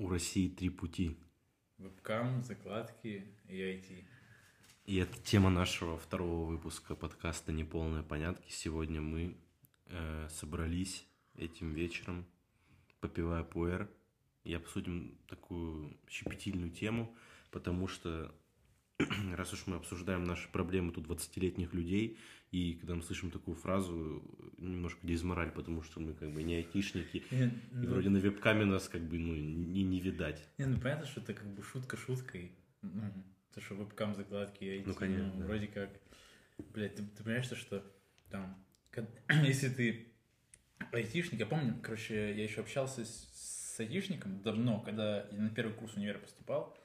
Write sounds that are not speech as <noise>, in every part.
У России три пути. Вебкам, закладки и IT. И это тема нашего второго выпуска подкаста «Неполные понятки». Сегодня мы э, собрались этим вечером, попивая пуэр, и обсудим такую щепетильную тему, потому что <clears throat> раз уж мы обсуждаем наши проблемы тут 20-летних людей, и когда мы слышим такую фразу, немножко дезмораль, потому что мы как бы не айтишники, Не, и ну, вроде на вебкаме нас как бы ну, не, не видать. не, ну понятно, что это как бы шутка шуткой. Ну, то, что вебкам, закладки и IT. Ну, конечно, да. Вроде как, блядь, ты, ты понимаешь, то, что там, <clears throat> если ты айтишник, я помню, короче, я еще общался с, с айтишником давно, когда я на первый курс универа поступал, э,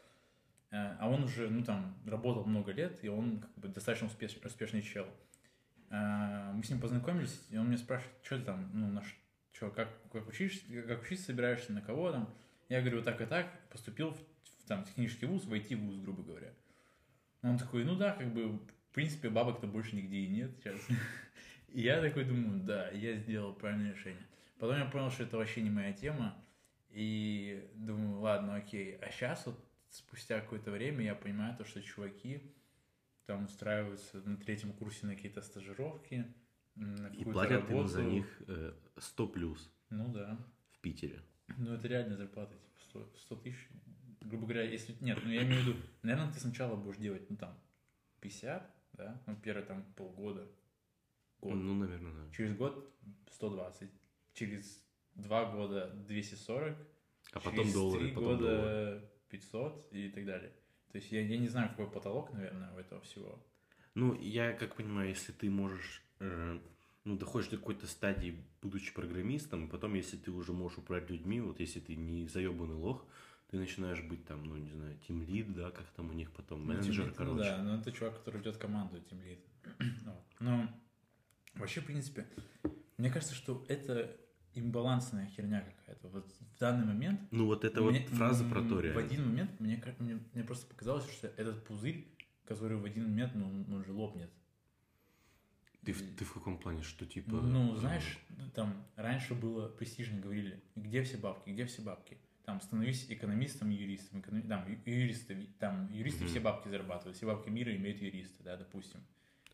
а он уже, ну, там, работал много лет, и он как бы достаточно успеш- успешный чел. А, Мы с ним познакомились, и он меня спрашивает, что ты там, ну, на что, как, как, учишься, как учиться собираешься, на кого там? Я говорю, вот так и так, поступил в, в, там, технический вуз, в IT-вуз, грубо говоря. Он такой, ну да, как бы, в принципе, бабок-то больше нигде и нет сейчас. <laughs> И я такой думаю, да, я сделал правильное решение. Потом я понял, что это вообще не моя тема, и думаю, ладно, окей. А сейчас вот спустя какое-то время я понимаю то, что чуваки там устраиваются на третьем курсе на какие-то стажировки, на И платят им за работу. них э, 100 плюс Ну да. в Питере. Ну, это реальная зарплата, типа, 100, 100 тысяч. Грубо говоря, если... Нет, ну, я имею в виду, наверное, ты сначала будешь делать, ну, там, 50, да? Ну, первые, там, полгода, год. Ну, наверное, да. Через год 120. Через два года 240. А потом через доллары, три потом доллары. Года 500 и так далее. То есть я, я не знаю, какой потолок, наверное, у этого всего. Ну, я как понимаю, если ты можешь, э, ну, доходишь до какой-то стадии, будучи программистом, потом, если ты уже можешь управлять людьми, вот если ты не заебанный лох, ты начинаешь быть там, ну, не знаю, тим лид, да, как там у них потом, Ну, менеджер, тимлид, ну короче. да, но это чувак, который ведет команду, тимлид. <clears throat> Вот. Но вообще, в принципе, мне кажется, что это имбалансная херня какая-то. Вот в данный момент Ну, вот это вот фраза про то В реально. один момент мне, мне, мне просто показалось, что этот пузырь, который в один момент, ну, он же лопнет. Ты, в- ты в каком плане, что типа... Ну, э, знаешь, там раньше было престижно говорили, где все бабки, где все бабки. Там становись экономистом, юристом, эконом- там юристы, там юристы Мгм. все бабки зарабатывают, все бабки мира имеют юристы, да, допустим.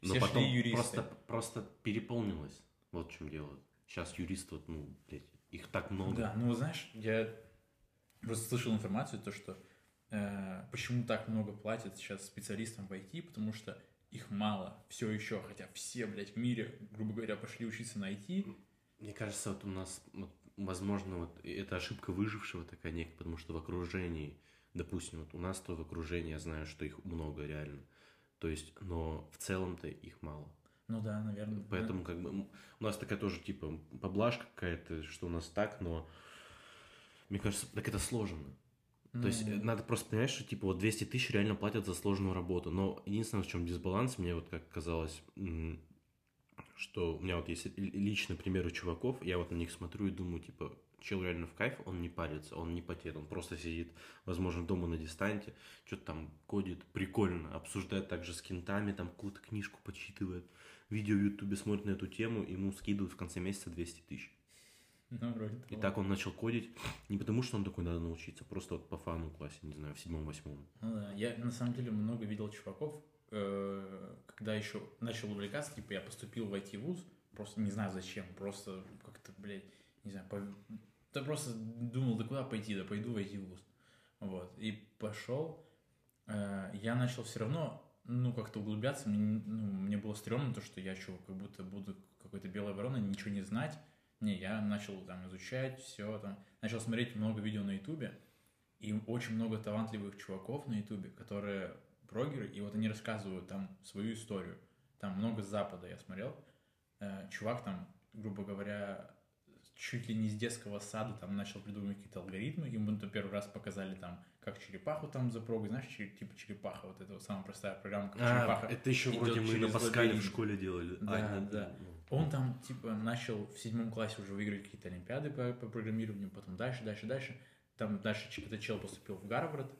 Но Все потом шли юристы. просто, просто переполнилось. Вот в чем дело. Сейчас юристов, ну, блядь, их так много. Да, ну знаешь, я просто слышал информацию, то, что э, почему так много платят сейчас специалистам в IT, потому что их мало все еще, хотя все, блядь, в мире, грубо говоря, пошли учиться на IT. Мне кажется, вот у нас, вот, возможно, вот это ошибка выжившего такая некая, потому что в окружении, допустим, вот у нас то в окружении, я знаю, что их много реально. То есть, но в целом-то их мало. Ну да, наверное. Поэтому как бы у нас такая тоже типа поблажка какая-то, что у нас так, но мне кажется, так это сложно. То есть Ну, э, надо просто понимать, что типа вот 200 тысяч реально платят за сложную работу. Но единственное, в чем дисбаланс, мне вот как казалось, что у меня вот есть ли- личный пример у чуваков, я вот на них смотрю и думаю, типа, чел реально в кайф, он не парится, он не потеет, он просто сидит, возможно, дома на дистанте, что-то там кодит, прикольно, обсуждает также с кентами, там какую-то книжку почитывает, видео в ютубе смотрит на эту тему, ему скидывают в конце месяца 200 тысяч. Ну, вроде И так он начал кодить не потому, что он такой надо научиться, просто вот по фану классе, не знаю, в седьмом-восьмом. Ну да, я на самом деле много видел чуваков, э, когда еще начал увлекаться, типа я поступил в IT-вуз, просто не знаю зачем, просто как-то, блядь, не знаю, по- да просто думал, да куда пойти, да пойду в IT-вуз. Вот, и пошел, Э, я начал все равно, ну, как-то углубляться, мне, ну, мне было стрёмно то, что я что, как будто буду какой-то белой вороной, ничего не знать. Не, я начал там изучать все, там, начал смотреть много видео на ютубе, и очень много талантливых чуваков на ютубе, которые прогеры, и вот они рассказывают там свою историю. Там много Запада я смотрел. Э, чувак там, грубо говоря, чуть ли не с детского сада там начал придумывать какие-то алгоритмы. Ему то первый раз показали там, как черепаху там запрогать, знаешь, чер- типа черепаха, вот это вот самая простая программа, как черепаха. А, это еще вроде мы на Паскале в школе делали. Да, А, нет, да. ну, Он там, типа, начал в седьмом классе уже выиграть какие-то олимпиады по, по программированию, потом дальше, дальше, дальше. Там дальше этот чел поступил в Гарвард,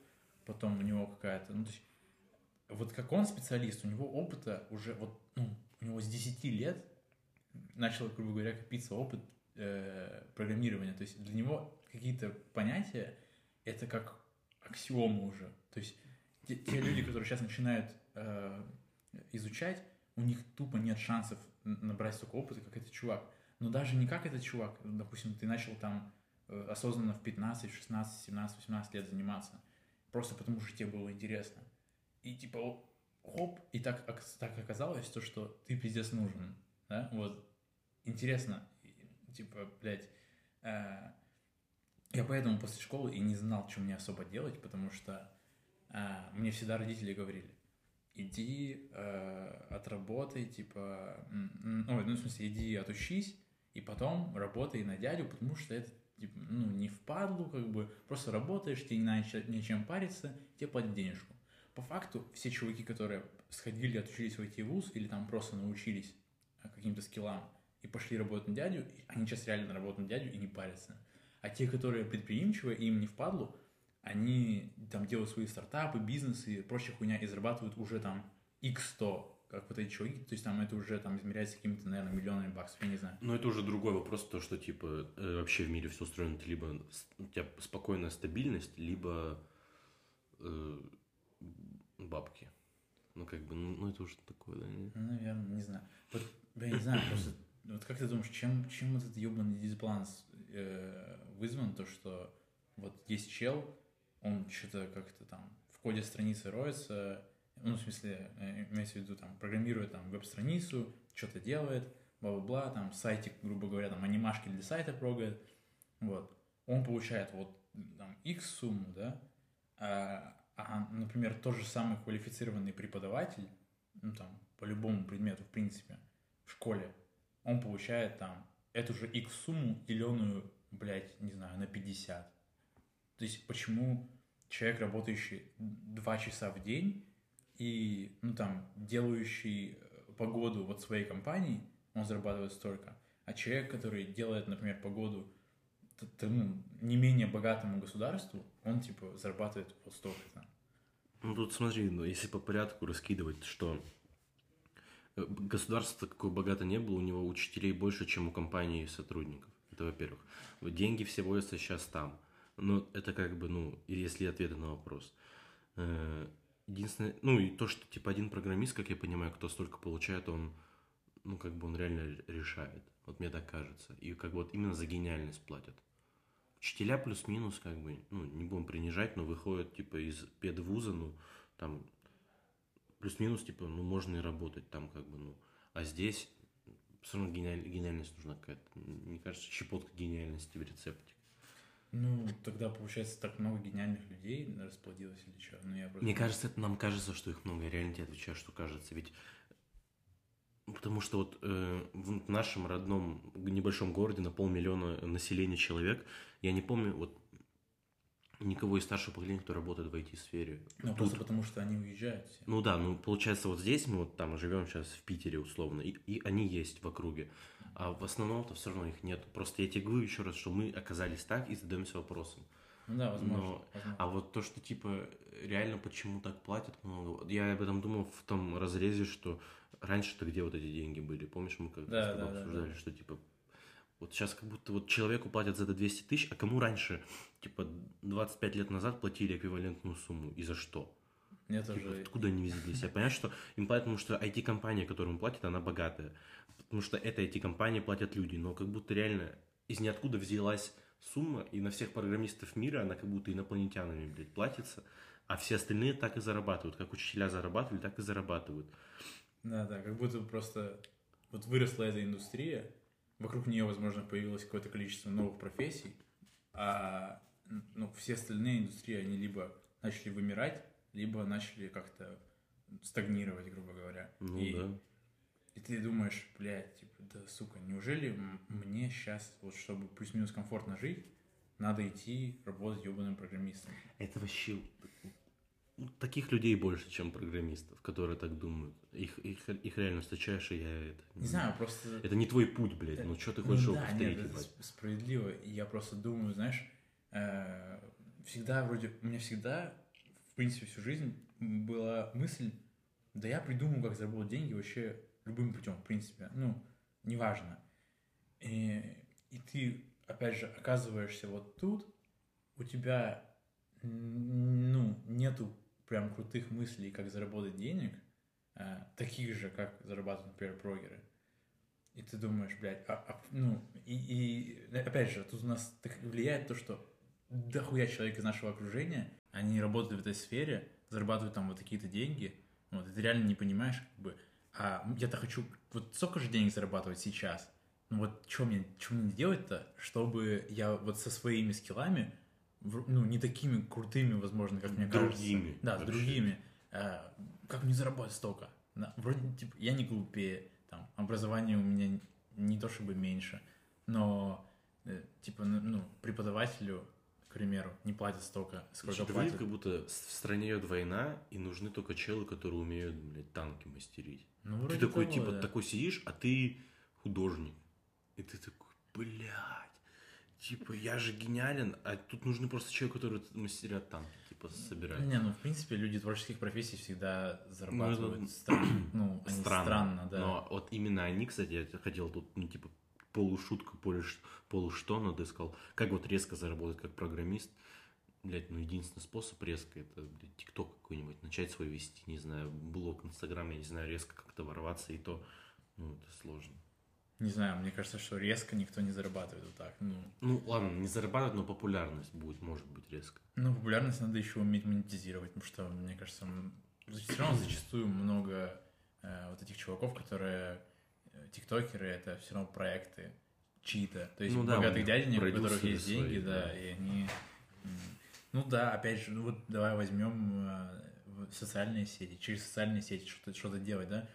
потом у него какая-то, ну, то есть, вот как он специалист, у него опыта уже, вот, ну, у него с 10 лет начал, грубо говоря, копиться опыт э, программирования. То есть для него какие-то понятия это как аксиома уже. То есть те, те люди, которые сейчас начинают э, изучать, у них тупо нет шансов набрать столько опыта, как этот чувак. Но даже не как этот чувак, допустим, ты начал там э, осознанно в 15, 16, 17, 18 лет заниматься, просто потому что тебе было интересно. И типа, хоп, и так, так оказалось, то, что ты пиздец нужен, да, вот, интересно, типа, блядь, э, я поэтому после школы и не знал, что мне особо делать, потому что э, мне всегда родители говорили, иди э, отработай, типа, ну, ну, в смысле, иди отучись, и потом работай на дядю, потому что это, типа, ну, не впадлу, как бы, просто работаешь, тебе не надо ничем париться, тебе платят денежку. По факту, все чуваки, которые сходили, отучились в IT-вуз или там просто научились э, каким-то скиллам и пошли работать на дядю, они сейчас реально работают на дядю и не парятся. А те, которые предприимчивые, им не впадлу, они там делают свои стартапы, бизнесы и прочая хуйня и зарабатывают уже там x100, как вот эти чуваки, то есть там это уже там измеряется какими-то, наверное, миллионами баксов, я не знаю. Но это уже другой вопрос, то, что типа э, вообще в мире все устроено, ты либо у тебя спокойная стабильность, либо э, бабки. Ну, как бы, ну, ну это уже такое, да? Ну, наверное, не знаю. Вот, я не знаю, просто, вот как ты думаешь, чем, чем этот ебаный дисбаланс э, вызван, то, что вот есть чел, он что-то как-то там в коде страницы роется, ну, в смысле, э, имеется в виду, там, программирует там веб-страницу, что-то делает, бла-бла-бла, там, сайтик, грубо говоря, там, анимашки для сайта прогает, вот. Он получает вот там X сумму, да, а, а, например, тот же самый квалифицированный преподаватель, ну, там, по любому предмету, в принципе, в школе, он получает там эту же X сумму, деленную, блядь, не знаю, на 50. То есть почему человек, работающий 2 часа в день и, ну, там, делающий э, погоду вот своей компании, он зарабатывает столько, а человек, который делает, например, погоду ну, не менее богатому государству, он, типа, зарабатывает вот столько-то. Ну, тут смотри, ну, если по порядку раскидывать, что государство какое богато не было, у него учителей больше, чем у компании сотрудников. Это во-первых. Деньги все водятся сейчас там. Но это как бы, ну, если ответы на вопрос. Э, единственное, ну и то, что типа один программист, как я понимаю, кто столько получает, он, ну как бы он реально решает. Вот мне так кажется. И как бы вот именно за гениальность платят. Учителя плюс-минус, как бы, ну, не будем принижать, но выходят, типа, из педвуза, ну, там, плюс-минус, типа, ну, можно и работать там, как бы, ну, а здесь все равно гениаль, гениальность нужна какая-то. Мне кажется, щепотка гениальности в рецепте. Ну, тогда, получается, так много гениальных людей расплодилось или что? Ну, я просто... Мне кажется, это нам кажется, что их много. Я реально тебе отвечаю, что кажется. Ведь Потому что вот э, в нашем родном небольшом городе на полмиллиона населения человек, я не помню вот никого из старшего поколения, кто работает в IT-сфере. Ну, Тут... просто потому что они уезжают все. Ну да, ну получается вот здесь мы вот там живем сейчас в Питере условно, и, и они есть в округе. А в основном-то все равно их нет. Просто я тебе говорю еще раз, что мы оказались так и задаемся вопросом. Ну да, возможно, Но, возможно. А вот то, что типа реально почему так платят много, я об этом думал в том разрезе, что раньше-то где вот эти деньги были? Помнишь, мы как-то да, да, обсуждали, да, да. что типа вот сейчас как будто вот человеку платят за это 200 тысяч, а кому раньше, типа, 25 лет назад платили эквивалентную сумму? И за что? Мне типа, тоже... Откуда они взялись? Я понимаю, что им платят, потому что IT-компания, которую им платят, она богатая. Потому что это IT-компания платят люди. Но как будто реально из ниоткуда взялась сумма, и на всех программистов мира она как будто инопланетянами, блядь, платится. А все остальные так и зарабатывают. Как учителя зарабатывали, так и зарабатывают. Да, да, как будто просто вот выросла эта индустрия, вокруг нее, возможно, появилось какое-то количество новых профессий, а ну, все остальные индустрии, они либо начали вымирать, либо начали как-то стагнировать, грубо говоря. Ну, и, да. и ты думаешь, блядь, типа, да, сука, неужели мне сейчас, вот чтобы плюс-минус комфортно жить, надо идти работать ебаным программистом? Это вообще таких людей больше, чем программистов, которые так думают. Их, их, их реально встречаешь, и я это... Не знаю, просто... Это не твой путь, блядь, это... ну что ты хочешь ну, да, нет, это справедливо. Я просто думаю, знаешь, э, всегда вроде... У меня всегда, в принципе, всю жизнь была мысль, да я придумаю, как заработать деньги вообще любым путем, в принципе. Ну, неважно. И, и ты, опять же, оказываешься вот тут, у тебя ну, нету прям крутых мыслей, как заработать денег, э, таких же, как зарабатывают, например, прогеры. И ты думаешь, блядь, а, а, ну, и, и опять же, тут у нас так влияет то, что дохуя человек из нашего окружения, они работают в этой сфере, зарабатывают там вот такие-то деньги, вот, и ты реально не понимаешь, как бы, а я-то хочу, вот сколько же денег зарабатывать сейчас? Ну вот что мне, что мне делать-то, чтобы я вот со своими скиллами, ну, не такими крутыми, возможно, как мне другими, кажется. Другими. Да, с другими. А, как мне заработать столько? Да, вроде, типа, я не глупее, там, образование у меня не то чтобы меньше, но, э, типа, ну, ну преподавателю, к примеру, не платят столько, сколько Значит, платят. как будто в стране идет война, и нужны только челы, которые умеют, блядь, танки мастерить. Ну, ты такой, того, типа, да. такой сидишь, а ты художник. И ты такой, блядь, типа, я же гениален, а тут нужны просто человек, который мастерят танки, типа, собирать. Не, ну, в принципе, люди творческих профессий всегда зарабатывают Ну, это странно. Ну, они <clears throat> странно, да. Но вот именно они, кстати, я хотел тут, ну, типа, полушутка, полуш- полушто, но ты сказал, как вот резко заработать как программист. Блять, ну единственный способ резко это, блядь, ТикТок какой-нибудь, начать свой вести, не знаю, блог, Инстаграм, я не знаю, резко как-то ворваться, и то, ну, это сложно. Не знаю, мне кажется, что резко никто не зарабатывает вот так. Ну, Ну, ладно, не зарабатывать, но популярность будет, может быть, резко. ну популярность надо еще уметь монетизировать, потому что, мне кажется, все равно зачастую много э, вот этих чуваков, которые э, тиктокеры, это все равно проекты чьи-то. То есть Ну да, богатых дяденек, у которых есть деньги, свои, да, да. и они... Ну да, опять же, ну вот давай возьмем э, социальные сети, через социальные сети что-то что делать, да.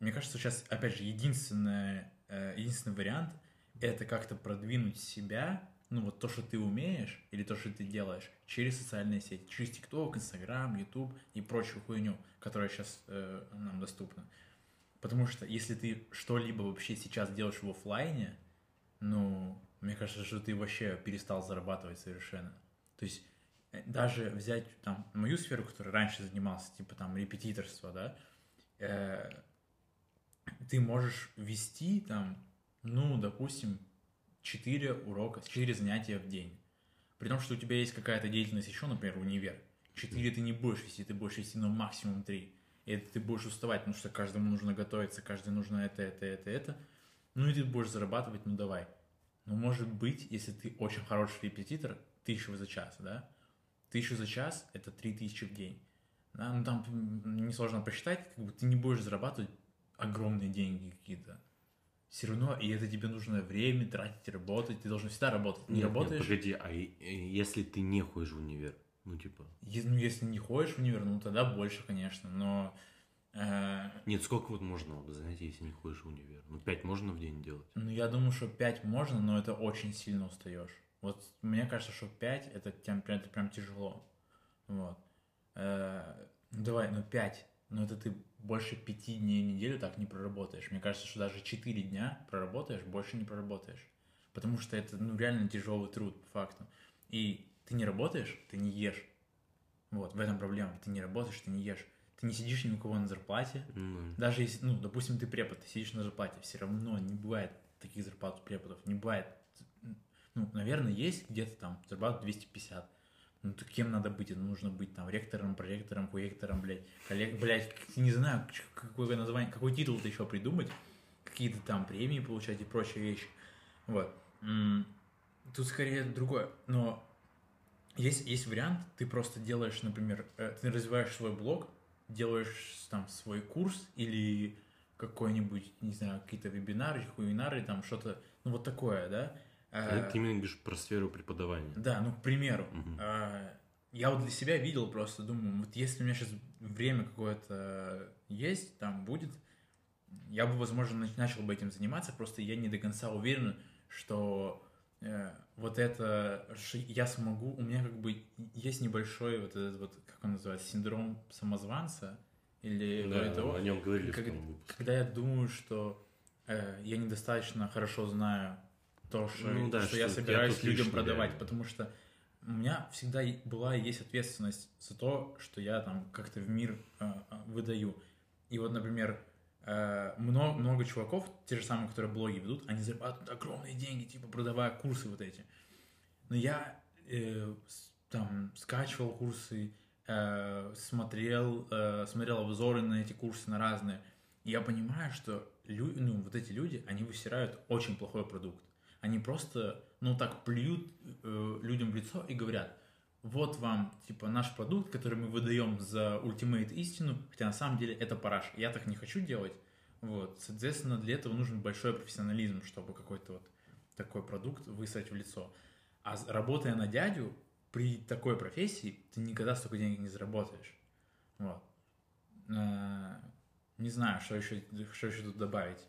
Мне кажется, сейчас, опять же, единственное, единственный вариант это как-то продвинуть себя, ну вот то, что ты умеешь, или то, что ты делаешь, через социальные сети, через ТикТок, Инстаграм, Ютуб и прочую хуйню, которая сейчас э, нам доступна. Потому что если ты что-либо вообще сейчас делаешь в оффлайне, ну, мне кажется, что ты вообще перестал зарабатывать совершенно. То есть э, даже взять там мою сферу, которой раньше занимался, типа там репетиторство, да, э, ты можешь вести там, ну, допустим, 4 урока, 4 занятия в день. При том, что у тебя есть какая-то деятельность еще, например, универ. 4 ты не будешь вести, ты будешь вести, ну, максимум 3. И это ты будешь уставать, потому что каждому нужно готовиться, каждому нужно это, это, это, это. Ну, и ты будешь зарабатывать, ну, давай. Ну, может быть, если ты очень хороший репетитор, тысячу за час, да? Тысячу за час – это 3000 в день. Да? Ну, там несложно посчитать, как бы ты не будешь зарабатывать огромные деньги какие-то. Все равно, и это тебе нужно время тратить, работать, ты должен всегда работать. Не Нет, нет, работаешь, погоди, а и если ты не ходишь в универ? Ну, типа... е- ну, если не ходишь в универ, ну, тогда больше, конечно, но... э, Нет, сколько вот можно занятий, если не ходишь в универ? Ну, пять можно в день делать? Ну, я думаю, что 5 можно, но это очень сильно устаешь. Вот мне кажется, что 5 это, тем, это прям тяжело. Вот. Э, ну, давай, ну 5. Но это ты больше 5 дней в неделю так не проработаешь. Мне кажется, что даже 4 дня проработаешь, больше не проработаешь. Потому что это, ну, реально тяжелый труд, по факту. И ты не работаешь, ты не ешь. Вот, в этом проблема. Ты не работаешь, ты не ешь. Ты не сидишь ни у кого на зарплате, Ну, даже если, ну, допустим, ты препод, ты сидишь на зарплате, все равно не бывает таких зарплат у преподов, не бывает. Ну, наверное, есть где-то там зарплата 250. Ну, то кем надо быть? Это нужно быть там ректором, проректором, хуектором, блядь, коллег, блядь, не знаю, какое название, какой титул-то еще придумать, какие-то там премии получать и прочие вещи. Вот. Тут скорее другое, но есть, есть вариант, ты просто делаешь, например, э, ты развиваешь свой блог, делаешь там свой курс или какой-нибудь, не знаю, какие-то вебинары, хуинары, там что-то, ну вот такое, да? Э, Ты именно говоришь про сферу преподавания. Да, ну, к примеру, э, я вот для себя видел просто, думаю, вот если у меня сейчас время какое-то есть, там будет, я бы, возможно, нач- начал бы этим заниматься, просто я не до конца уверен, что э, вот это, что я смогу, у меня как бы есть небольшой вот этот вот, как он называется, синдром самозванца, или Да, того, о нем говорили как- в том выпуске. когда я думаю, что э, я недостаточно хорошо знаю то, что, Ну да, что, что я собираюсь людям лишний, продавать, реально. потому что у меня всегда была и есть ответственность за то, что я там как-то в мир э, выдаю. И вот, например, э, много, много чуваков, те же самые, которые блоги ведут, они зарабатывают огромные деньги, типа продавая курсы вот эти. Но я э, там скачивал курсы, э, смотрел, э, смотрел обзоры на эти курсы, на разные. И я понимаю, что лю- ну, вот эти люди, они высирают очень плохой продукт. Они просто, ну, так плюют э, людям в лицо и говорят, вот вам, типа, наш продукт, который мы выдаем за ультимейт истину, хотя на самом деле это параш. Я так не хочу делать. Вот, соответственно, для этого нужен большой профессионализм, чтобы какой-то вот такой продукт высрать в лицо. А работая на дядю, при такой профессии ты никогда столько денег не заработаешь. Вот. Э, Не знаю, что еще, что еще тут добавить.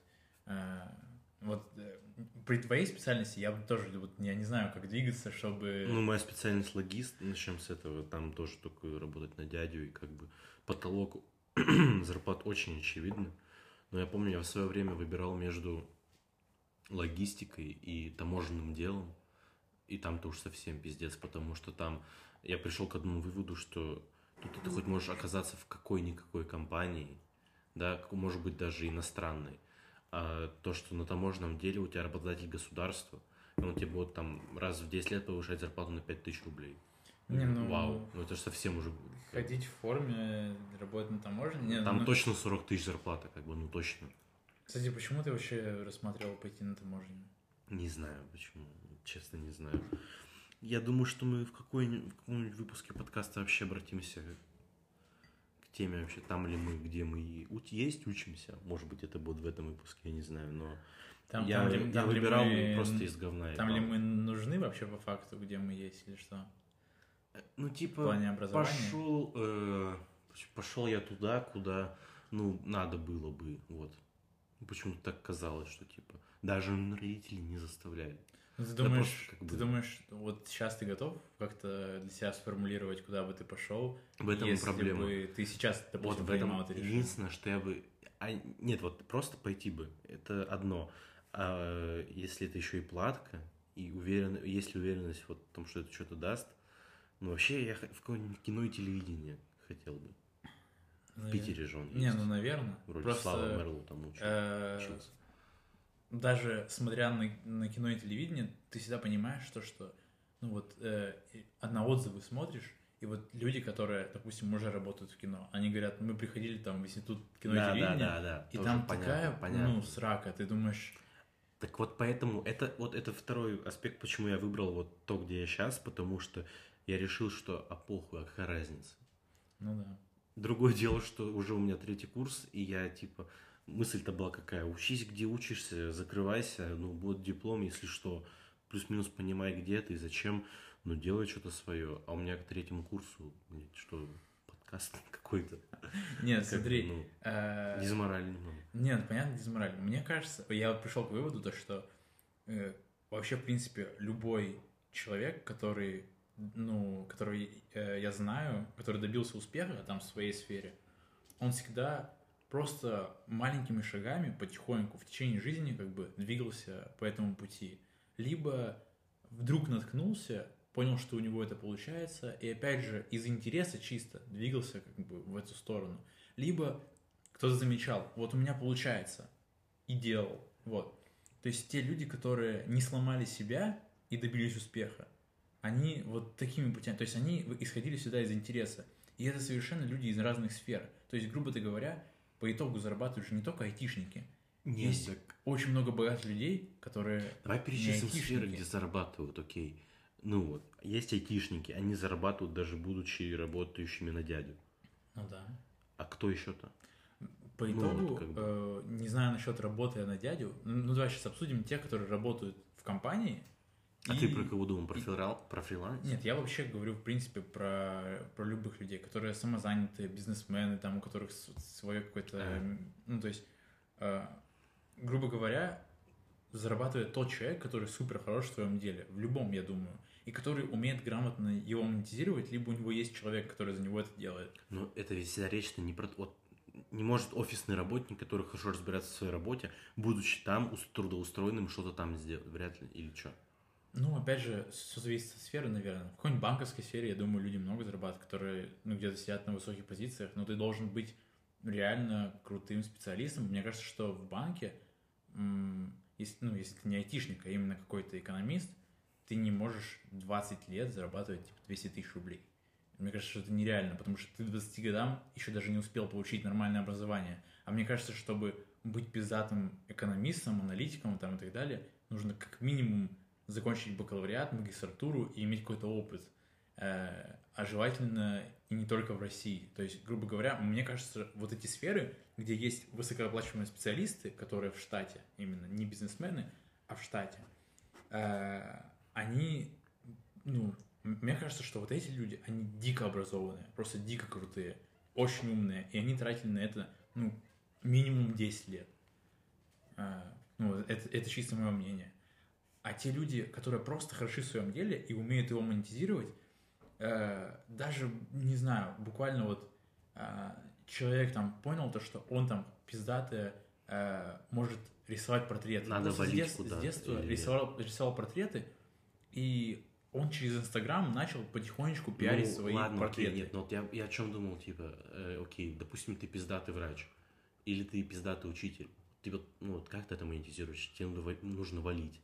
Вот э, при твоей специальности я бы тоже, вот, я не знаю, как двигаться, чтобы... Ну, моя специальность логист, начнем с этого, там тоже только работать на дядю, и как бы потолок <clears throat> зарплат очень очевидно. Но я помню, я в свое время выбирал между логистикой и таможенным делом, и там-то уж совсем пиздец, потому что там я пришел к одному выводу, что тут ты хоть можешь оказаться в какой-никакой компании, да, может быть даже иностранной, а то, что на таможенном деле у тебя работодатель государства, и он тебе будет там раз в 10 лет повышать зарплату на 5000 рублей. Не, ну, Вау, ну это же совсем уже... Ходить в форме, работать на таможне. Не, Там ну, точно 40 тысяч зарплата, как бы, ну точно. Кстати, почему ты вообще рассматривал пойти на таможню? Не знаю почему, честно не знаю. Я думаю, что мы в, какой-нибудь, в каком-нибудь выпуске подкаста вообще обратимся теме вообще, там ли мы, где мы и есть, учимся. Может быть, это будет в этом выпуске, я не знаю, но Там, я, там я там выбирал мы- просто из говна. Там ли мы нужны вообще по факту, где мы есть или что? Ну, В типа, пошел, э, пошел я туда, куда, ну, надо было бы, вот. Почему-то так казалось, что, типа, даже родители не заставляли. Ну, ты думаешь, просто как ты бы- думаешь, вот сейчас ты готов как-то для себя сформулировать, куда бы ты пошел? В этом если проблема. бы ты сейчас, Вот допустим, в этом это решение? единственное, что я бы... а, нет, вот просто пойти бы, это одно. А если это еще и платка, и уверен, есть ли уверенность вот в том, что это что-то даст, ну вообще я в какое-нибудь кино и телевидение хотел бы. В Навер- Питере же он Не, есть. ну, наверное. Вроде Просто, Слава Мерлоу там учил- э, учился. даже смотря на, на кино и телевидение, ты всегда понимаешь то, что, ну вот, э, на отзывы смотришь, и вот люди, которые, допустим, уже работают в кино, они говорят, мы приходили там в институт кино Да, и да, да, да. и там понятно, такая, понятно. ну, срака, ты думаешь, Так вот поэтому это вот это второй аспект, почему я выбрал вот то, где я сейчас, потому что я решил, что а похуй, а какая разница. ну да. Другое дело, что уже у меня третий курс, и я типа мысль-то была какая: учись, где учишься, закрывайся, ну будет диплом, если что, плюс-минус понимай, где ты и зачем, ну делай что-то свое. А у меня к третьему курсу блядь, что подкаст <laughs> какой-то. Нет, Как смотри, ну, э, немного. Нет, понятно, дезморально. Мне кажется, я пришел к выводу, то, что э, вообще, в принципе, любой человек, который, ну, который э, я знаю, который добился успеха там в своей сфере, он всегда просто маленькими шагами, потихоньку, в течение жизни как бы двигался по этому пути. Либо вдруг наткнулся, понял, что у него это получается, и опять же из интереса чисто двигался как бы в эту сторону. Либо кто-то замечал, вот у меня получается, и делал, вот. То есть те люди, которые не сломали себя и добились успеха, они вот такими путями, то есть они исходили сюда из интереса. И это совершенно люди из разных сфер. То есть, грубо говоря, по итогу зарабатывают же не только айтишники. Есть так очень много богатых людей, которые... Давай перечислим сферы, где зарабатывают, окей. Ну вот, есть айтишники, они зарабатывают даже будучи работающими на дядю. Ну да. А кто еще-то? По Ну, итогу, вот как бы. э, не знаю насчет работы на дядю, ну давай сейчас обсудим те, которые работают в компании. А и- ты про кого думал? Про, и- фрилан- про фриланс? Нет, я вообще говорю, в принципе, про, про любых людей, которые самозанятые, бизнесмены, там, у которых свое какое-то... М, Ну, то есть, э, грубо говоря, зарабатывает тот человек, который супер хорош в своем деле, в любом, я думаю, и который умеет грамотно его монетизировать, либо у него есть человек, который за него это делает. Ну, это ведь всегда речь-то не про... Вот, не может офисный работник, который хорошо разбирается в своей работе, будучи там ус- трудоустроенным, что-то там сделать. Вряд ли. Или что? Ну, опять же, все зависит от сферы, наверное. В какой-нибудь банковской сфере, я думаю, люди много зарабатывают, которые, ну, где-то сидят на высоких позициях, но ты должен быть реально крутым специалистом. Мне кажется, что в банке, если, ну, если ты не айтишник, а именно какой-то экономист, ты не можешь 20 лет зарабатывать типа 200 тысяч рублей. Мне кажется, что это нереально, потому что ты к 20 годам еще даже не успел получить нормальное образование. А мне кажется, чтобы быть пиздатым экономистом, аналитиком там, и так далее, нужно как минимум закончить бакалавриат, магистратуру и иметь какой-то опыт. Э, а желательно и не только в России. То есть, грубо говоря, мне кажется, вот эти сферы, где есть высокооплачиваемые специалисты, которые в штате, именно не бизнесмены, а в штате, э, они, ну, мне кажется, что вот эти люди, они дико образованные, просто дико крутые, очень умные, и они тратили на это, ну, минимум 10 лет. Э, ну, это, это чисто мое мнение. А те люди, которые просто хороши в своем деле и умеют его монетизировать, э, даже, не знаю, буквально вот э, человек там понял то, что он там пиздатый э, может рисовать портреты. Надо валить с, куда с детства или- рисовал, рисовал портреты, и он через Инстаграм начал потихонечку пиарить ну, свои ладно, портреты. окей, нет, но вот я, я о чем думал, типа, э, окей, допустим, ты пиздатый врач, или ты пиздатый учитель, ты вот, ну вот как ты это монетизируешь? Тебе нужно, ва- нужно валить.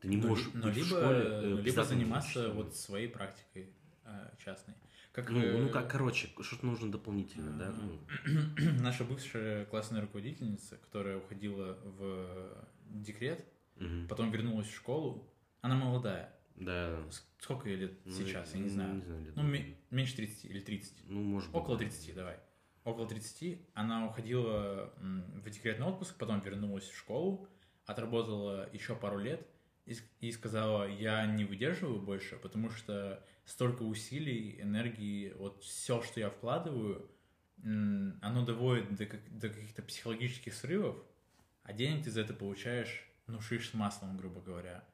Ты не Ну, можешь ли- но быть в либо, школе, э, ну, либо заниматься учителем. вот своей практикой э, частной. Как, Ну, э, ну как, короче, что-то нужно дополнительно, да? Ну, <clears throat> наша бывшая классная руководительница, которая уходила в декрет, потом вернулась в школу, она молодая. Да. Сколько ей лет Ну, сейчас, я не ну, знаю. Не знаю, лет Ну, меньше 30 или 30. Ну, может быть. Около да. 30, давай. Около 30. Она уходила в декретный отпуск, потом вернулась в школу, отработала еще пару лет и сказала, я не выдерживаю больше, потому что столько усилий, энергии, вот все, что я вкладываю, оно доводит до, как- до каких-то психологических срывов, а денег ты за это получаешь, ну, шиш с маслом, грубо говоря.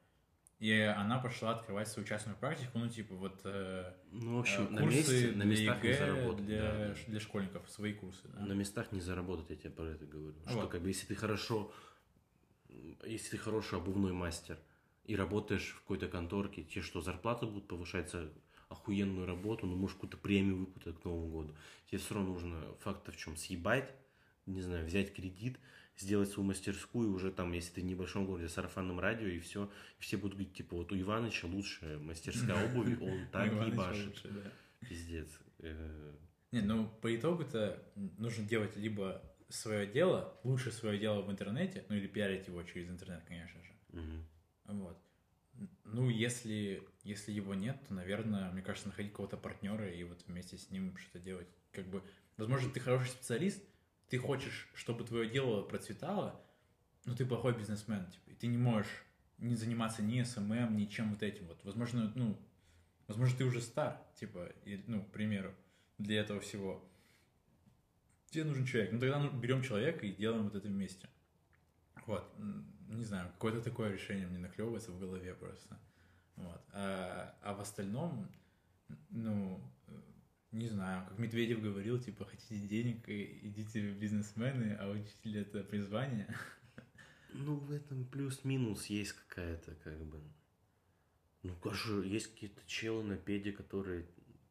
И она пошла открывать свою частную практику, ну, типа, вот э, Ну, в э, общем, на курсы месте, для на местах не ЕГЭ, заработать. для, да, да. для школьников, свои курсы. да. На местах не заработать, я тебе про это говорю. Что Вот. как бы если ты хорошо, если ты хороший обувной мастер и работаешь в какой-то конторке, тебе что, зарплата будут повышать за охуенную работу, ну, может, какую-то премию выпутать к Новому году. Тебе все равно нужно факт в чем съебать, не знаю, взять кредит, сделать свою мастерскую, уже там, если ты в небольшом городе, сарафанном радио, и все, все будут говорить, типа, вот у Иваныча лучшая мастерская обуви, он <laughs> так ебашит. Пиздец. Э, Не, ну по итогу-то нужно делать либо свое дело, лучше свое дело в интернете, ну или пиарить его через интернет, конечно же. Вот. Ну, если, если его нет, то, наверное, мне кажется, находить кого-то партнера и вот вместе с ним что-то делать. Как бы, возможно, ты хороший специалист, ты хочешь, чтобы твое дело процветало, но ты плохой бизнесмен, типа, и ты не можешь не заниматься ни SMM, ни чем вот этим вот. Возможно, ну, возможно, ты уже стар, типа, и, ну, к примеру, для этого всего. Тебе нужен человек. Ну, тогда берем человека и делаем вот это вместе. Вот, не знаю, какое-то такое решение мне наклевывается в голове просто. Вот. А, а в остальном, ну, не знаю, как Медведев говорил, типа, хотите денег, идите в бизнесмены, а учитель это призвание. <laughs> Ну, в этом плюс-минус есть какая-то, как бы. Ну, конечно, есть какие-то челы на педе, которые,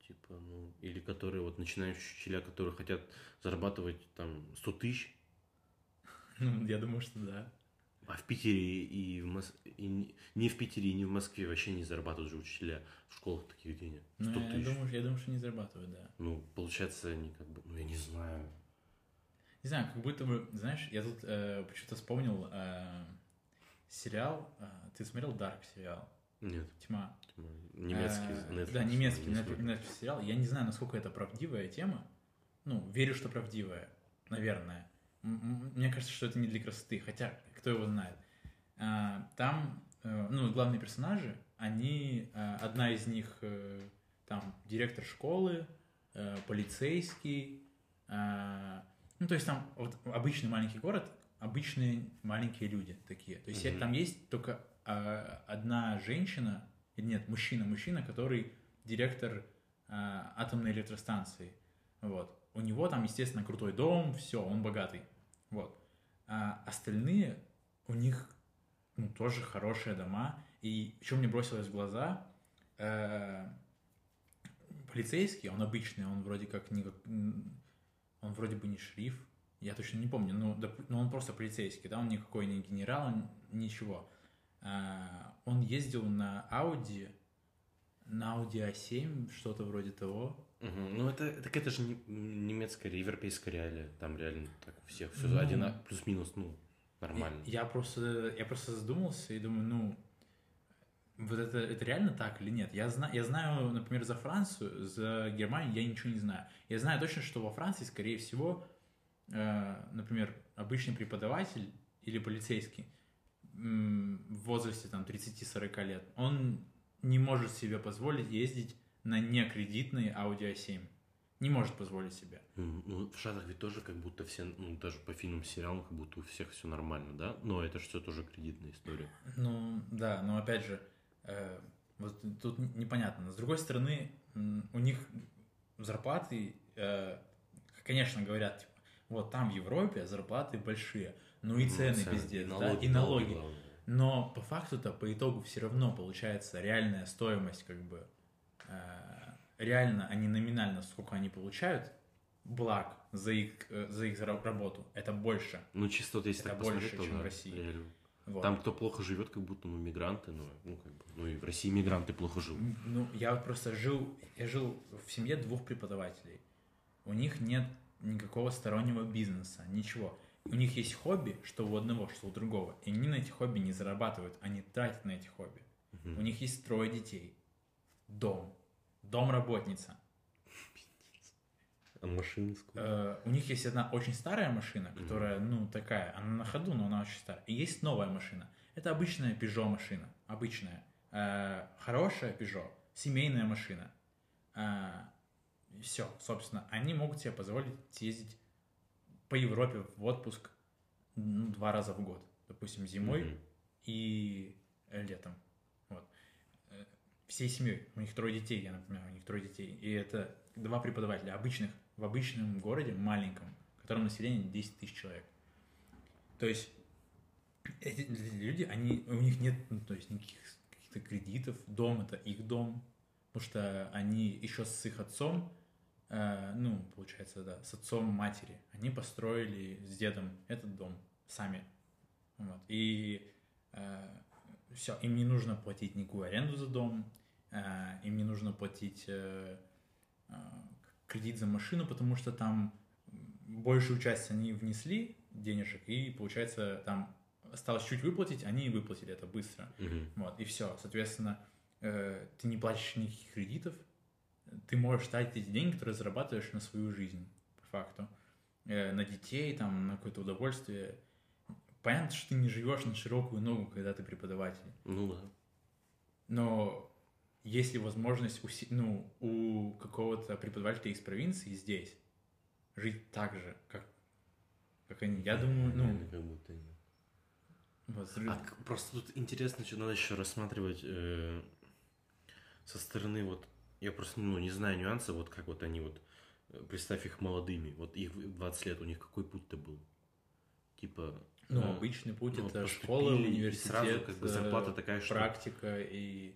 типа, ну, или которые вот начинающие учителя, которые хотят зарабатывать там 100 тысяч, я думаю, что да. а в Питере и в Мос... и не- в Питере и не в Москве вообще не зарабатывают же учителя в школах таких денег. 100 Ну, я тысяч. думаю, я думаю, что не зарабатывают, да. Ну, получается, они как бы, ну, я не знаю. Не знаю, как будто бы, знаешь, я тут э, почему-то вспомнил э, сериал. э, ты смотрел Dark сериал? Нет, Тьма. типа, немецкий, Э, Netflix, Да, немецкий не Netflix. Netflix сериал. Я не знаю, насколько это правдивая тема. Ну, верю, что правдивая, наверное. М- м- Мне кажется, что это не для красоты, хотя кто его знает. А, Там, э, ну, главные персонажи, они, э, одна из них э, там директор школы, полицейский, ну, то есть там вот обычный маленький город, обычные маленькие люди такие. То есть Мгм. там есть только а, одна женщина, или нет, мужчина, мужчина, который директор атомной электростанции. Вот. У него там, естественно, крутой дом, все, он богатый. Вот. А остальные, у них ну, тоже хорошие дома. И что мне бросилось в глаза, э, полицейский, он обычный, он вроде как не он вроде бы не шериф, я точно не помню, но, доп- но он просто полицейский, да, он никакой не генерал, ничего. А, он ездил на Audi, на Audi A7, что-то вроде того. Угу. Ну, это, так это же не- немецкая, европейская реалия. Там реально так у всех все Ну. один плюс-минус, ну, нормально. Я просто, я просто задумался и думаю, ну, вот это, это реально так или нет? Я, зна, я знаю, например, за Францию, за Германию я ничего не знаю. Я знаю точно, что во Франции, скорее всего, э, например, обычный преподаватель или полицейский в возрасте там 30-40 лет, он не может себе позволить ездить на некредитный Audi A7. Не может позволить себе. Ну, в Штатах ведь тоже как будто все, ну, даже по фильмам, сериалам, как будто у всех все нормально, да? Но это же все тоже кредитная история. Ну, да, но опять же, э, вот тут непонятно. Но с другой стороны, у них зарплаты, э, конечно, говорят, типа, вот там в Европе зарплаты большие, ну и Ну, цены цены, пиздец, и да, налоги, и налоги. главное. Но по факту-то, по итогу, все равно получается реальная стоимость, как бы, э, реально, они номинально, сколько они получают, благ за их, э, за их работу, это больше. Ну, чисто вот если Это так больше, посмотреть, чем да, в России. реально. Вот. Там, кто плохо живет, как будто, ну, мигранты, ну, ну, как бы, ну, и в России мигранты плохо живут. Ну, я просто жил, я жил в семье двух преподавателей. У них нет никакого стороннего бизнеса, ничего. У них есть хобби, что у одного, что у другого. И они на эти хобби не зарабатывают, они тратят на эти хобби. Мгм. У них есть трое детей. Дом. Дом-работница. А машины сколько? Э, у них есть одна очень старая машина, которая, ну, такая, она на ходу, но она очень старая. И есть новая машина. Это обычная Peugeot машина. Обычная. Э, хорошая Peugeot. Семейная машина. все, собственно, они могут себе позволить съездить по Европе в отпуск ну, два раза в год. Допустим, зимой Мгм. и э, летом. Э, Всей семьей. У них трое детей, я напоминаю, у них трое детей. И это два преподавателя обычных, в обычном городе, маленьком, в котором население 10 тысяч человек. То есть эти люди, они, у них нет, ну, то есть никаких каких-то кредитов, дом это их дом, потому что они еще с их отцом, э, ну, получается, да, с отцом матери, они построили с дедом этот дом сами. Вот. И все, им не нужно платить никакую аренду за дом, э, им не нужно платить э, э, кредит за машину, потому что там большую часть они внесли денежек, и получается там осталось чуть выплатить, они выплатили это быстро. Мгм. Вот, и все. Соответственно, ты не платишь никаких кредитов, ты можешь тратить эти деньги, которые зарабатываешь на свою жизнь, по факту. На детей, там, на какое-то удовольствие. Понятно, что ты не живешь на широкую ногу, когда ты преподаватель. Ну да. Но есть ли возможность у, ну, у какого-то преподавателя из провинции здесь жить так же, как, как они? Я думаю, ну, как будто нет. вот, А просто тут интересно, что надо еще рассматривать э, со стороны вот, я просто ну, не знаю нюансы, вот как вот они вот, э, представь их молодыми, вот их в 20 лет, у них какой путь-то был? Типа... ну, э, обычный путь ну, это школа, университет, сразу как бы зарплата э, такая, что... практика, и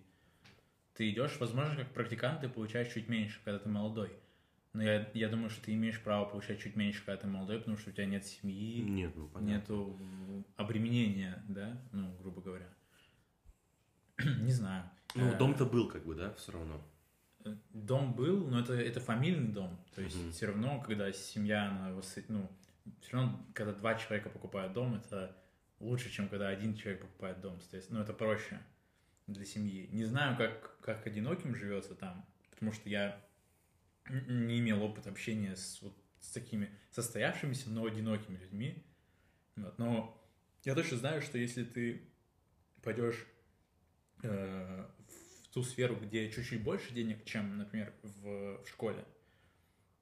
ты идешь, возможно, как практикант, ты получаешь чуть меньше, когда ты молодой. Но я, я думаю, что ты имеешь право получать чуть меньше, когда ты молодой, потому что у тебя нет семьи, Нет, ну понятно. нету обременения, да, ну, грубо говоря. <clears throat> Не знаю. Ну, Э, дом-то был как бы, да, все равно. э, Дом был, но это, это фамильный дом. То есть Мгм. все равно, когда семья, она, ну, все равно, когда два человека покупают дом, это лучше, чем когда один человек покупает дом. Соответственно, ну, это проще для семьи. Не знаю, как, как одиноким живется там, потому что я не имел опыта общения с, вот, с такими состоявшимися, но одинокими людьми. Вот. Но я точно знаю, что если ты пойдешь э, в ту сферу, где чуть-чуть больше денег, чем, например, в, в школе,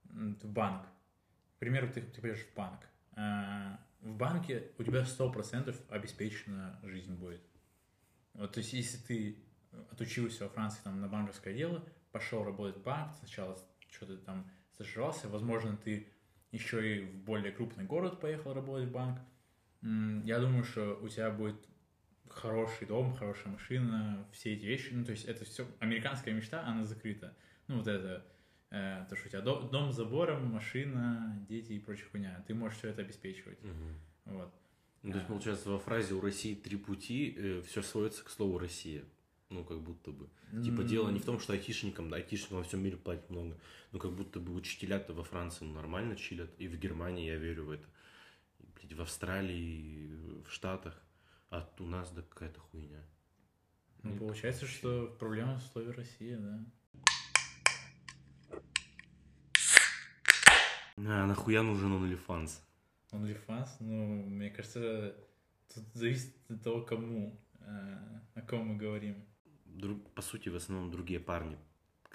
в банк. Примеру, ты, ты пойдешь в банк. А, в банке у тебя 100% обеспечена жизнь будет. Вот, то есть, если ты отучился во Франции там, на банковское дело, пошел работать в банк, сначала что-то там стажировался, возможно, ты еще и в более крупный город поехал работать в банк, я думаю, что у тебя будет хороший дом, хорошая машина, все эти вещи. Ну, то есть это все американская мечта, она закрыта. Ну, вот это, э, то, что у тебя до- дом с забором, машина, дети и прочая хуйня. Ты можешь все это обеспечивать. Мгм. Вот. Ну, то есть, получается, во фразе «у России три пути» э, все сводится к слову «Россия». Ну, как будто бы. Типа, дело не в том, что айтишникам, да, айтишникам во всем мире платят много, но как будто бы учителя-то во Франции нормально чилят, и в Германии я верю в это. И, блядь, в Австралии, в Штатах. А у нас да какая-то хуйня. Ну, И получается, что проблема в слове Россия, да. А, нахуя нужен OnlyFans? OnlyFans, ну, мне кажется, тут зависит от того, кому, э, о ком мы говорим. Друг- по сути, в основном другие парни,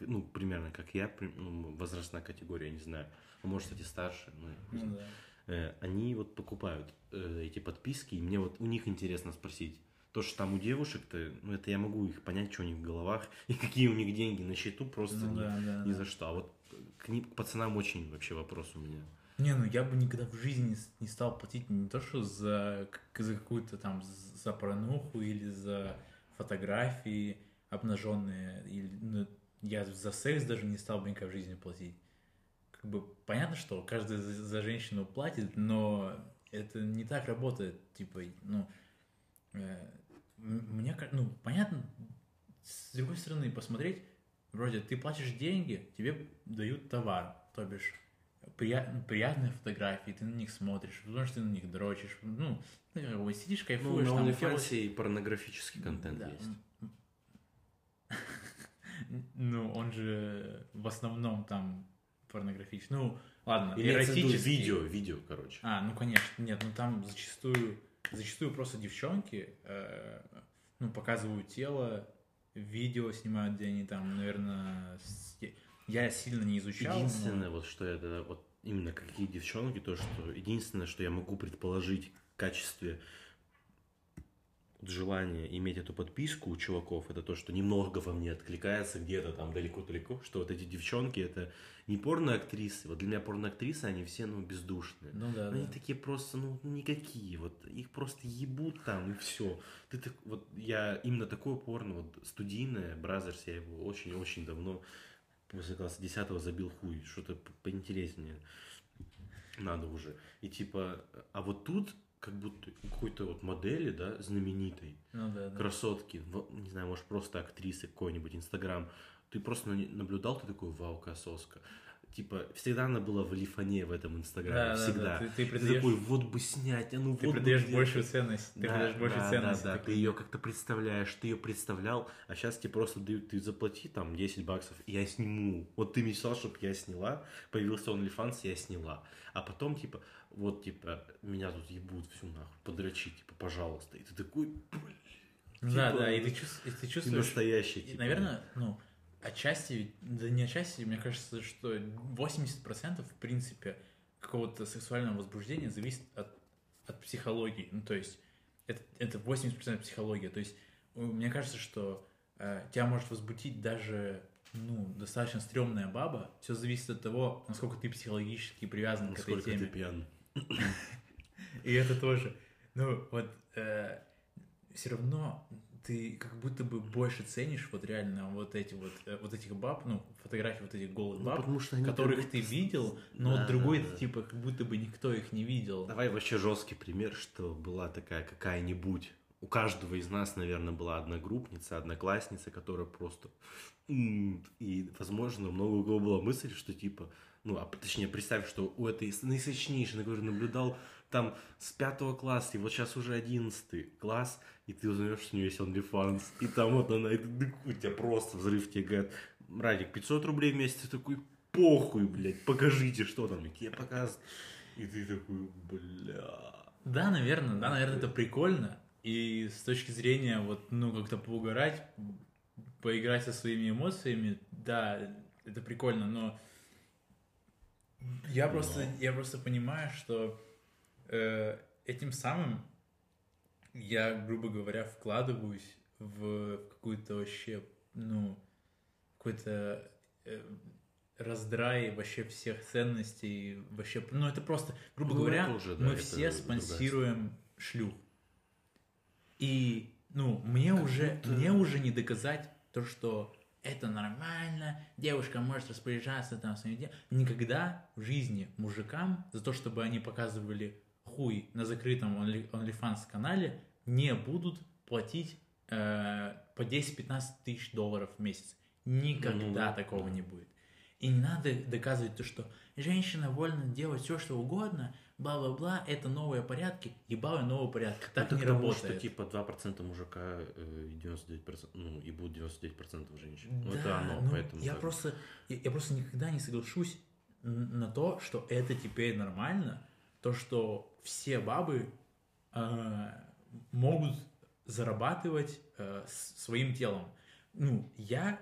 ну, примерно как я, ну, возрастная категория, не знаю, а может, кстати, старше, ну, Ну да. Э, они вот покупают э, эти подписки, и мне вот у них интересно спросить, то, что там у девушек-то, ну, это я могу их понять, что у них в головах, <laughs> и какие у них деньги на счету, просто Ну ни, да, да, ни да. за что. А вот ним- к пацанам очень вообще вопрос у меня. Не, ну я бы никогда в жизни не стал платить не то, что за, за какую-то там, за порнуху или за фотографии обнаженные, или, ну, я за секс даже не стал бы никогда в жизни платить. Как бы понятно, что каждый за, за женщину платит, но это не так работает, типа, ну, э, мне, ну, понятно, с другой стороны, посмотреть, вроде ты платишь деньги, тебе дают товар, то бишь прия- ну, приятные фотографии, ты на них смотришь, потому что ты на них дрочишь, ну, ты как бы сидишь, Ну, кайфуешь, на там OnlyFans и порнографический контент Да. есть. <laughs> Ну, он же в основном там порнографичный. Ну, ладно, Имеется виду эротический. видео, видео, короче. А, ну конечно, нет, ну там зачастую, зачастую просто девчонки, э, ну, показывают тело, видео снимают, где они там, наверное, я сильно не изучал. но- Единственное, вот что я вот именно какие девчонки, то, что единственное, что я могу предположить в качестве вот желания иметь эту подписку у чуваков, это то, что немного во мне откликается где-то там далеко-далеко, что вот эти девчонки, это не порноактрисы. Вот для меня порноактрисы, они все, ну, бездушные. Ну да, Они да. такие просто, ну, никакие, вот, их просто ебут там, и все. Ты так, вот, я именно такое порно, вот, студийное, Brazzers, я его очень-очень давно, после класса 10 забил хуй, что-то по- поинтереснее надо уже. И типа, а вот тут, как будто какой-то вот модели, да, знаменитой, Ну да, да. красотки, не знаю, может, просто актрисы какой-нибудь, Инстаграм, ты просто наблюдал, ты такой, вау, красотка. Типа, всегда она была в лифане в этом Инстаграме, Да, да, да. всегда. Ты, ты Ты придаешь, такой, вот бы снять, а ну ты вот придаешь где-то». большую ценность. Ты Да, придаешь большую да, ценность. Да, да, такой. ты ее как-то представляешь, ты ее представлял, а сейчас тебе просто дают, ты заплати там 10 баксов, и я сниму. Вот ты мечтал, чтобы я сняла, появился OnlyFans, я сняла. А потом, типа, вот, типа, меня тут ебут всю нахуй, подрочи, типа, пожалуйста. И ты такой, блин, Да, типа, да, и ты, чувс- и ты ты чувствуешь... настоящий, И, типа. наверное, ну, отчасти, да не отчасти, мне кажется, что 80% в принципе какого-то сексуального возбуждения зависит от, от психологии. Ну, то есть, это, это 80% психология. То есть, мне кажется, что э, тебя может возбудить даже ну, достаточно стрёмная баба. Все зависит от того, насколько ты психологически привязан к этой Насколько теме. ты пьян. И это тоже. Ну, вот все равно ты как будто бы больше ценишь вот реально вот эти вот, э, вот этих баб, ну, фотографии вот этих голых Ну, баб, которых как ты видел, но Да, вот другой, да, да. типа, как будто бы никто их не видел. Давай вообще жесткий пример, что была такая какая-нибудь. У каждого из нас, наверное, была одногруппница, одноклассница, которая просто... И, возможно, много у кого была мысль, что типа... Ну, а точнее, представь, что у этой наисочнейшей, на которой наблюдал там с пятого класса, и вот сейчас уже одиннадцатый класс, и ты узнаешь, что у нее есть OnlyFans, и там вот она, и у тебя просто взрыв, тебе говорят, Радик, 500 рублей в месяц, ты такой, похуй, блядь, покажите, что там, и тебе показывают, и ты такой, бля... Да, наверное, да, наверное, это прикольно. И с точки зрения вот, ну, как-то поугарать, поиграть со своими эмоциями, да, это прикольно, но я просто, я просто понимаю, что э, этим самым я, грубо говоря, вкладываюсь в какую-то вообще, ну, какой-то э, раздрай вообще всех ценностей, вообще, ну, это просто, грубо Ну, говоря, это уже, да, мы все спонсируем шлюх. И, ну, мне Как уже, будто- мне уже не доказать то, что это нормально, девушка может распоряжаться там своими делами. Никогда в жизни мужикам за то, чтобы они показывали хуй на закрытом Only- OnlyFans канале не будут платить э, по 10-15 тысяч долларов в месяц. Никогда Ну да. такого не будет. И не надо доказывать то, что женщина вольна делать все, что угодно, бла-бла-бла, это новые порядки, ебало новые порядки. Так Ну, не к тому, работает. что типа 2% мужика э, и 99%, ну, и будут 99% женщин. Ну, Да, это оно, ну, поэтому... я бы. просто, я, я просто никогда не соглашусь на то, что это теперь нормально, то, что все бабы э, могут зарабатывать э, своим телом. Ну, я,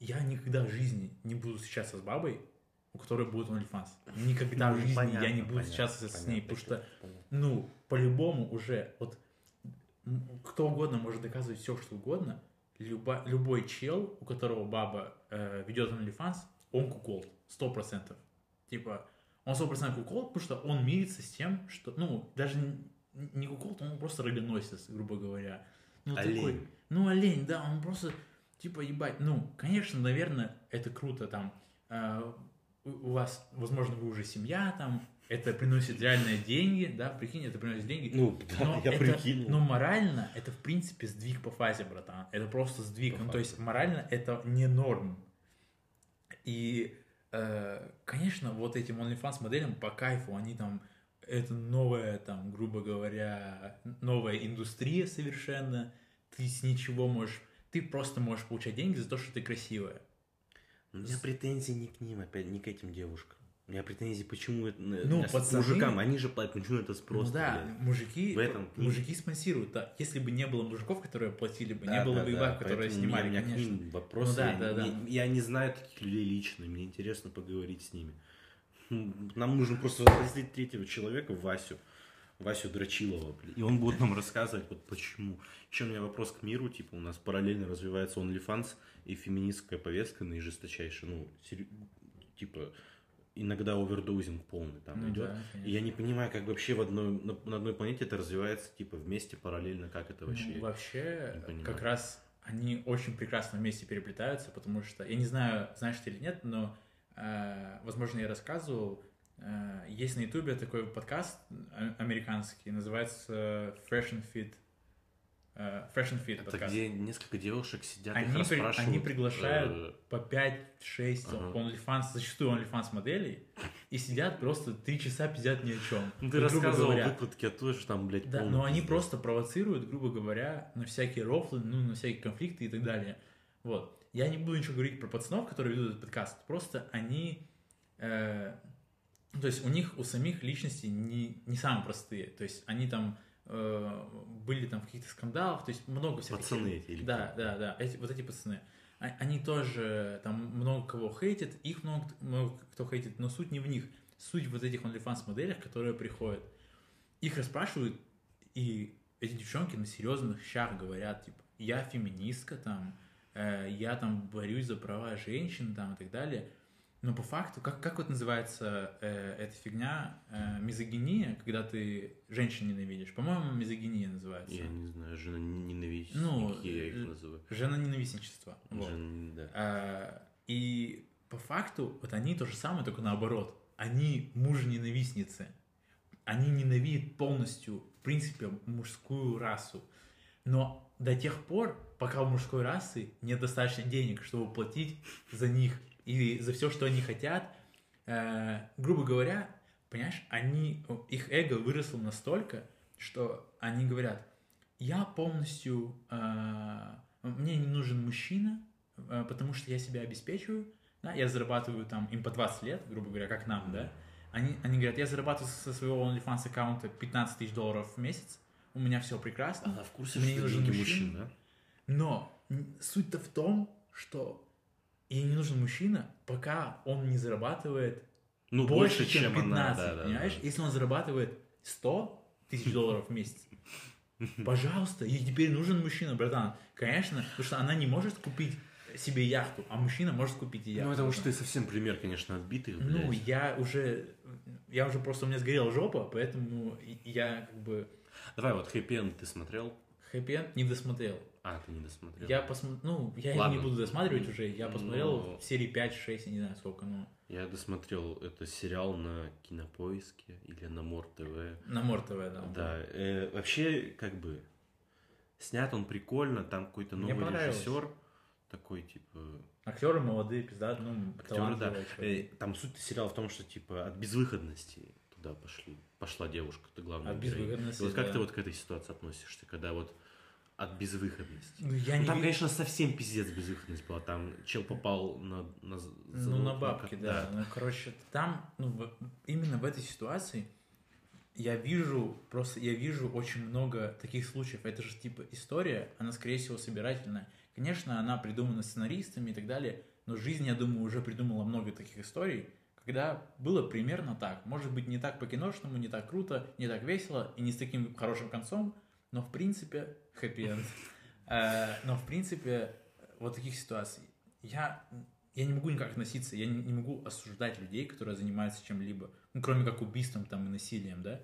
я никогда в жизни не буду встречаться с бабой, у которой будет OnlyFans. Никогда в Ну, жизни я понятно, не буду понятно, встречаться с ней, потому что понятно. ну, по-любому уже, вот кто угодно может доказывать все, что угодно. Люба, любой чел, у которого баба э, ведет OnlyFans, он кукол, сто процентов. Типа, он сто процентов кукол, потому что он мирится с тем, что, ну, даже не кукол, он просто рогоносец, грубо говоря. Ну, Олень. такой, ну, олень, да, он просто, типа, ебать, ну, конечно, наверное, это круто, там, э, у вас, возможно, вы уже семья, там, это приносит реальные деньги, да, прикинь, это приносит деньги. Ну, да, Но я это- прикинул. Но морально это, в принципе, сдвиг по фазе, братан. Это просто сдвиг. По ну, то есть, морально это не норм. И, э, конечно, вот этим OnlyFans моделям по кайфу, они там, это новая, там, грубо говоря, новая индустрия совершенно. Ты с ничего можешь, ты просто можешь получать деньги за то, что ты красивая. У меня претензий не к ним, опять, не к этим девушкам. У меня претензии, почему это... Ну, с пацаны- мужикам, они же платят, почему это спрос? ну да, мужики, В этом мужики спонсируют. Да. Если бы не было мужиков, которые платили бы, Да, не было да, бы и да, баб, которые поэтому снимали, у меня, меня к конечно. ним вопросы. Ну да, я, да, да. не- я не знаю таких людей лично, мне интересно поговорить с ними. Нам нужно просто запросить третьего человека, Васю. Васю Драчилова, блин, и он будет нам рассказывать, вот почему. Еще у меня вопрос к миру, типа, у нас параллельно развивается OnlyFans и феминистская повестка наижесточайшая, ну, сери- типа, иногда овердозинг полный там Ну идет. да, И я не понимаю, как вообще в одной, на, на одной планете это развивается, типа, вместе, параллельно, как это вообще? Ну, вообще, как раз они очень прекрасно вместе переплетаются, потому что, я не знаю, знаешь ты или нет, но, э, возможно, я рассказывал, есть на ютубе такой подкаст а- американский, называется Fashion Fit. э, Fashion Fit Это подкаст. где несколько девушек сидят, Они, при- расспрашивают. они приглашают э, по 5-6 Ага. OnlyFans, зачастую OnlyFans моделей, и сидят просто 3 часа пиздят ни о чем. Ну, ты рассказывал выкладки оттуда, что там, блядь, Да, но они просто провоцируют, грубо говоря, на всякие рофлы, ну, на всякие конфликты и так далее. Вот. Я не буду ничего говорить про пацанов, которые ведут этот подкаст. Просто они... э, то есть у них, у самих личности не, не самые простые. То есть они там э, были там в каких-то скандалах, то есть много всяких... Пацаны эти или Да, да, да, эти, вот эти пацаны. А- Они тоже там много кого хейтят, их много, много кто хейтит, но суть не в них. Суть в вот этих OnlyFans моделях, которые приходят. Их расспрашивают, и эти девчонки на серьезных щах говорят, типа, я феминистка, там, э, я там борюсь за права женщин, там, и так далее. Но по факту, как, как вот называется э, эта фигня, э, мизогиния, когда ты женщин ненавидишь? По-моему, мизогиния называется. Я не знаю, жена ненавидит, Ну, я их э, называю. Жена-ненавистничество. Вот. Жен- да. А, И по факту вот они то же самое, только наоборот. Они муж-ненавистницы. Они ненавидят полностью, в принципе, мужскую расу. Но до тех пор, пока у мужской расы нет достаточно денег, чтобы платить за них и за все, что они хотят, э, грубо говоря, понимаешь, они, их эго выросло настолько, что они говорят, я полностью, э, мне не нужен мужчина, э, потому что я себя обеспечиваю, да, я зарабатываю там им по 20 лет, грубо говоря, как нам, да, они, они говорят, я зарабатываю со своего OnlyFans аккаунта 15 тысяч долларов в месяц, у меня все прекрасно, Она в курсе, Мне что нужен мужчина. мужчин, да? но суть-то в том, что ей не нужен мужчина, пока он не зарабатывает Ну, больше, чем 15, она, да, да, понимаешь? да. Если он зарабатывает 100 тысяч <laughs> долларов в месяц, пожалуйста, ей теперь нужен мужчина, братан. Конечно, потому что она не может купить себе яхту, а мужчина может купить и яхту. Ну, это уж ты совсем пример, конечно, отбитый, Ну, блядь. я уже, я уже просто, у меня сгорела жопа, поэтому я как бы Давай, вот хэппи ты смотрел? хэппи не досмотрел. А, ты не досмотрел. Я посмотрел, ну, я его Ладно. не буду досматривать уже, я посмотрел Ну. серии 5-6, я не знаю сколько, ну, Я досмотрел это сериал на Кинопоиске или на Мор ТВ. на Мор ТВ, да. Да, э, вообще, как бы, снят он прикольно, там какой-то новый режиссер, такой, типа, Актеры молодые, пизда, ну, актеры, да. Э. Там суть сериала в том, что, типа, от безвыходности туда пошли, пошла девушка, ты главная От безвыходности, И вот как да. ты вот к этой ситуации относишься, когда вот от безвыходности? Ну, я Ну, не там, конечно, совсем пиздец безвыходность была. Там чел попал на... на Ну, на бабки, как- да. Ну, короче, там, ну, именно в этой ситуации я вижу, просто я вижу очень много таких случаев. Это же, типа, история, она, скорее всего, собирательная. Конечно, она придумана сценаристами и так далее, но жизнь, я думаю, уже придумала много таких историй, когда было примерно так. Может быть, не так по-киношному, не так круто, не так весело и не с таким хорошим концом, но, в принципе, хэппи-энд. Э, Но, в принципе, вот таких ситуаций. Я я не могу никак относиться, я не, не могу осуждать людей, которые занимаются чем-либо, ну, кроме как убийством там и насилием, да.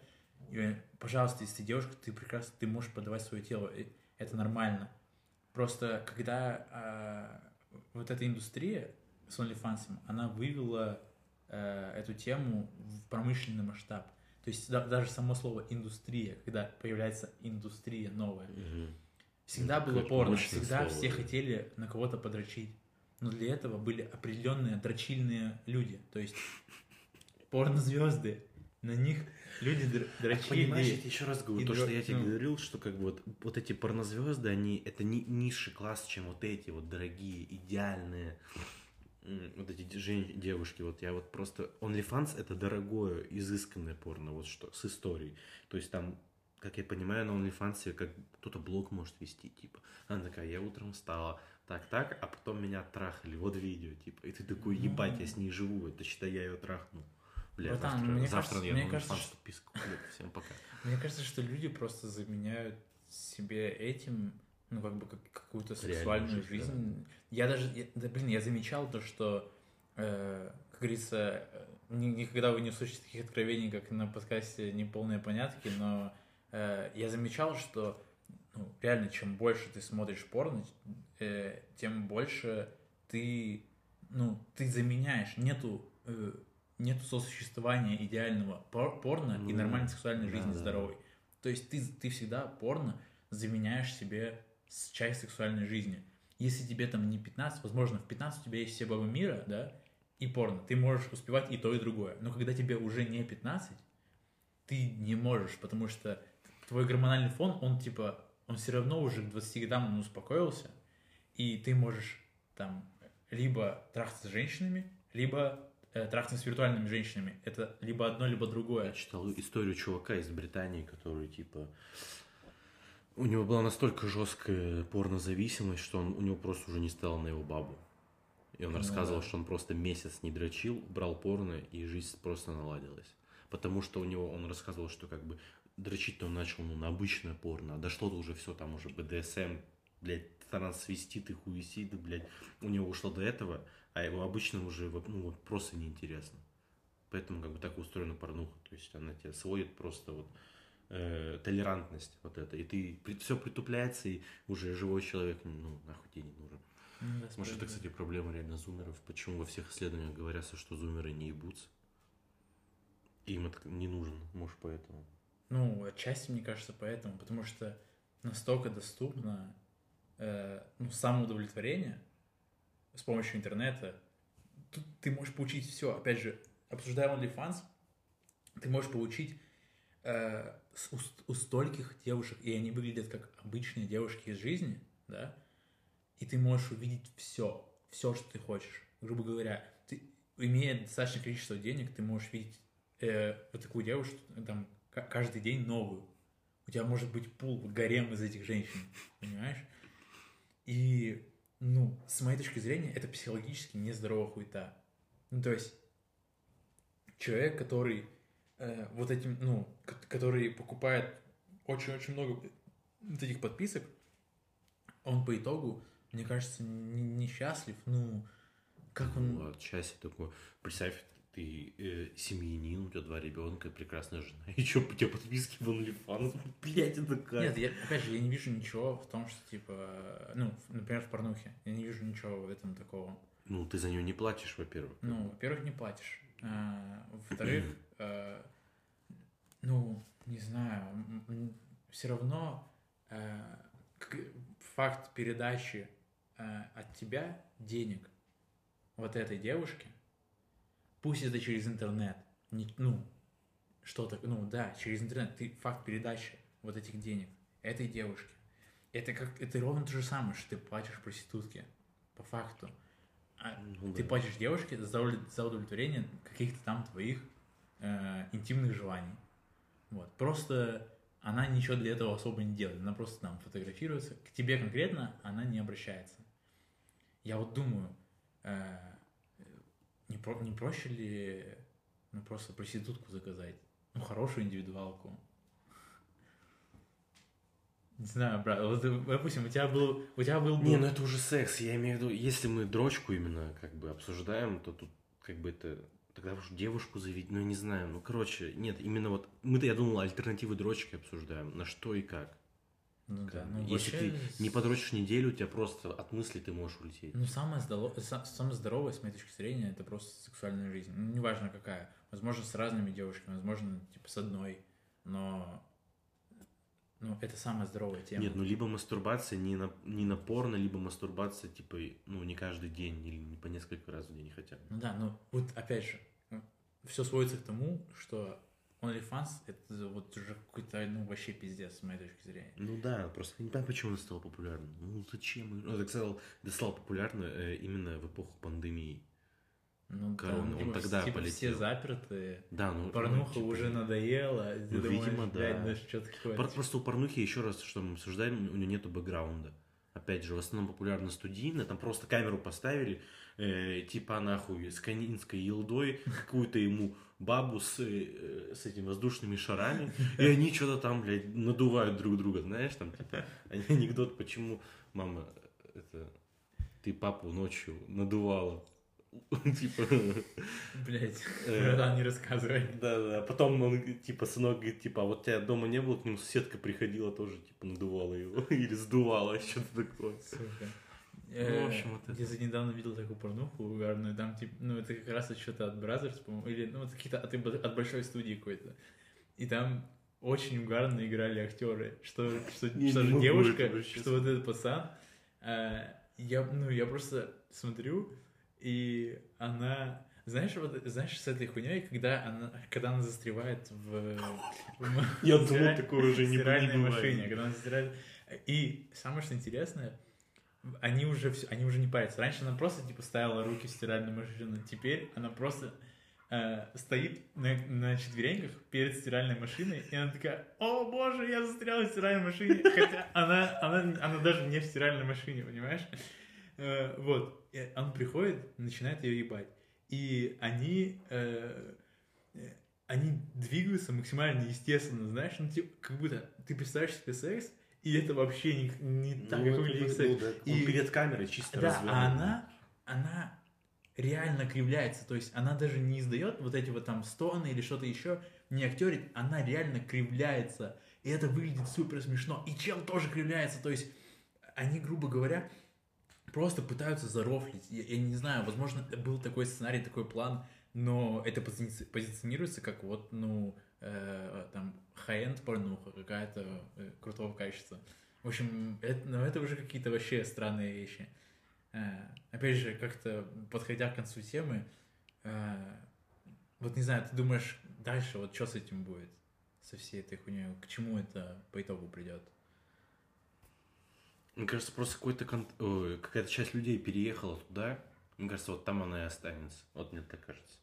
И, пожалуйста, если ты девушка, ты прекрасно, ты можешь подавать свое тело, и это нормально. Просто когда а, вот эта индустрия с OnlyFans, она вывела э, эту тему в промышленный масштаб. То есть да- даже само слово индустрия, когда появляется индустрия новая, Мгм. Всегда Ну, было порно, всегда слово, все да. хотели на кого-то подрочить. Но для этого были определенные дрочильные люди. То есть порнозвезды, на них люди др- дрочили. Понимаешь, я тебе еще раз говорю, и то, дро- что я тебе ну. говорил, что как бы вот, вот эти порнозвезды, они, это не низший класс, чем вот эти вот дорогие, идеальные, вот эти жен- девушки, вот я вот просто... OnlyFans это дорогое, изысканное порно, вот что, с историей. То есть там, как я понимаю, на OnlyFans как кто-то блог может вести, типа, она такая, я утром встала, так-так, а потом меня трахали, вот видео, типа, и ты такой, ебать, я с ней живу, это считай, я ее трахнул. Бля, Братан, завтра, мне завтра кажется- я мне на кажется, что- подписку куплю. Всем пока. Мне кажется, что люди просто заменяют себе этим, ну, как бы, как- какую-то сексуальную жизнь, жизнь. Я даже, я- да, блин, я замечал то, что, э, как говорится, э, ни- никогда вы не услышите таких откровений, как на подкасте «Неполные понятки», но э, я замечал, что, ну, реально, чем больше ты смотришь порно, э, тем больше ты, ну, ты заменяешь, нету, э, нету сосуществования идеального пор- порно и Ну, нормальной сексуальной да, жизни да. здоровой. То есть ты, ты всегда порно заменяешь себе с- часть сексуальной жизни. Если тебе там не 15, возможно, в 15 у тебя есть все бабы мира, да, и порно. Ты можешь успевать и то, и другое. Но когда тебе уже не 15, ты не можешь, потому что твой гормональный фон, он типа, он все равно уже к 20 годам он успокоился, и ты можешь там либо трахаться с женщинами, либо э, трахаться с виртуальными женщинами. Это либо одно, либо другое. Я читал историю чувака из Британии, который, типа, у него была настолько жесткая порнозависимость, что он, у него просто уже не стало на его бабу. И он Ну рассказывал, да. что он просто месяц не дрочил, брал порно, и жизнь просто наладилась. Потому что у него, он рассказывал, что как бы дрочить-то он начал ну, на обычное порно, а дошло-то уже все, там уже БДСМ, блядь, трансвестит и хуесит, блядь, у него ушло до этого, а его обычно уже ну, вот просто неинтересно. Поэтому как бы так устроена порнуха. То есть она тебя сводит просто вот э, толерантность вот это. И ты все притупляется, и уже живой человек, ну, нахуй тебе не нужен. Ну да, Может, это, кстати, проблема реально зумеров. Почему во всех исследованиях говорятся, что зумеры не ебутся? Им это не нужно, может, поэтому. Ну, отчасти, мне кажется, поэтому, потому что настолько доступно э, ну, самоудовлетворение с помощью интернета. Тут ты можешь получить все. Опять же, обсуждая OnlyFans, ты можешь получить э, у, у стольких девушек, и они выглядят как обычные девушки из жизни, да, и ты можешь увидеть все, все, что ты хочешь. Грубо говоря, ты, имея достаточное количество денег, ты можешь видеть э, вот такую девушку, там, ка- каждый день новую. У тебя может быть пул, гарем из этих женщин, понимаешь? И, ну, с моей точки зрения, это психологически нездоровая хуета. Ну, то есть, человек, который э, вот этим, ну, ко- который покупает очень-очень много вот этих подписок, он по итогу, мне кажется, не- несчастлив, ну, как он... Ну, отчасти такое. Представь, ты э, семьянин, у тебя два ребенка, прекрасная жена. <laughs> И что, у тебя подписки в OnlyFans? Блять, это как? Нет, я, опять же, я не вижу ничего в том, что, типа, ну, например, в порнухе. Я не вижу ничего в этом такого. Ну, ты за нее не платишь, во-первых. Ну, во-первых, не платишь. А, во-вторых, <clears throat> э, ну, не знаю, все равно э, факт передачи э, от тебя денег вот этой девушке, пусть это через интернет, не- ну, что-то, ну, да, через интернет, ты факт передачи вот этих денег этой девушке, это как, это ровно то же самое, что ты платишь проститутке, по факту. А Ну ты да. платишь девушке за, за удовлетворение каких-то там твоих э, интимных желаний. Вот. Просто она ничего для этого особо не делает. Она просто там фотографируется. К тебе конкретно она не обращается. Я вот думаю, э, не, про- не проще ли ну, просто проститутку заказать? Ну, хорошую индивидуалку. Не знаю, брат, вот, допустим, у тебя был, у тебя был... Не, ну это уже секс. Я имею в виду, если мы дрочку именно как бы обсуждаем, то тут как бы это... Тогда уж девушку заведить, ну я не знаю. Ну, короче, нет, именно вот... Мы-то, я думал, альтернативы дрочки обсуждаем. На что и как. Ну да, Как бы. ну Если вообще ты не подрочишь неделю, у тебя просто от мысли ты можешь улететь. Ну, самое, здоро- са- самое здоровое, с моей точки зрения, это просто сексуальная жизнь. Ну, неважно какая. Возможно, с разными девушками, возможно, типа, с одной. Но, ну, это самая здоровая тема. Нет, ну либо мастурбация не на, не на порно, либо мастурбация, типа, ну, не каждый день или не по несколько раз в день хотя бы. Ну да, ну, вот опять же, все сводится к тому, что OnlyFans — это вот уже какой-то, ну, вообще пиздец, с моей точки зрения. Ну да, просто не знаю, почему это стало популярным. Ну зачем? Ну, это стало, это стало популярно э, именно в эпоху пандемии. Ну, Корона, да, он тогда типа, все полетел. заперты, Да, ну... порнуха ну, типа, уже надоела, ты ну, думаешь, видимо, да. да что такое? Про- Просто у порнухи, еще раз, что мы обсуждаем, у нее нету бэкграунда. Опять же, в основном популярна студийная, там просто камеру поставили, э, типа нахуй с канинской елдой, какую-то ему бабу с, э, с этими воздушными шарами, и они что-то там, блядь, надувают друг друга, знаешь, там, типа, анекдот, почему мама, это, ты папу ночью надувала, <laughs> типа, Блядь, Э, <laughs> не рассказывай. да, да. Потом он, типа, сынок говорит, типа, а вот тебя дома не было, к нему соседка приходила тоже, типа, надувала его. <laughs> Или сдувала, что-то такое. Сука. Ну, в общем, вот это. Я за недавно видел такую порнуху угарную, там, типа, ну, это как раз что-то от Brothers, по-моему, или, ну, вот какие-то от, от большой студии какой-то. И там очень угарно играли актеры, что, что, что не же девушка, что вот этот пацан, э, я, ну, я просто смотрю, и она, знаешь, вот, знаешь, с этой хуйней, когда она, когда она застревает в, <laughs> Я думал, такое уже не стиральной машине, когда она стирает. И самое что интересное, они уже все, они уже не парятся. Раньше она просто типа ставила руки в стиральную машину, теперь она просто э, стоит на, на четвереньках перед стиральной машиной, и она такая, о боже, я застряла в стиральной машине, хотя она, она, она даже не в стиральной машине, понимаешь? Э, вот, он приходит, начинает ее ебать, и они э, э, они двигаются максимально естественно, знаешь, ну типа, как будто ты представляешь себе секс, и это вообще не, не так, как выглядит секс. И И- перед камерой чисто Да, развернут. а она, она реально кривляется, то есть она даже не издает вот эти вот там стоны или что-то еще, не актерит, она реально кривляется, и это выглядит супер смешно, и чел тоже кривляется, то есть они, грубо говоря, просто пытаются зарофлить, я, я не знаю, возможно, был такой сценарий, такой план, но это пози- позиционируется как вот, ну, э, там, high-end порнуха, какая-то э, крутого качества. В общем, это, ну, это уже какие-то вообще странные вещи. Э, опять же, как-то подходя к концу темы, э, вот не знаю, ты думаешь, дальше вот что с этим будет? Со всей этой хуйней? К чему это по итогу придет? Мне кажется, просто какой-то кон- какая-то часть людей переехала туда. Мне кажется, вот там она и останется. Вот мне так кажется.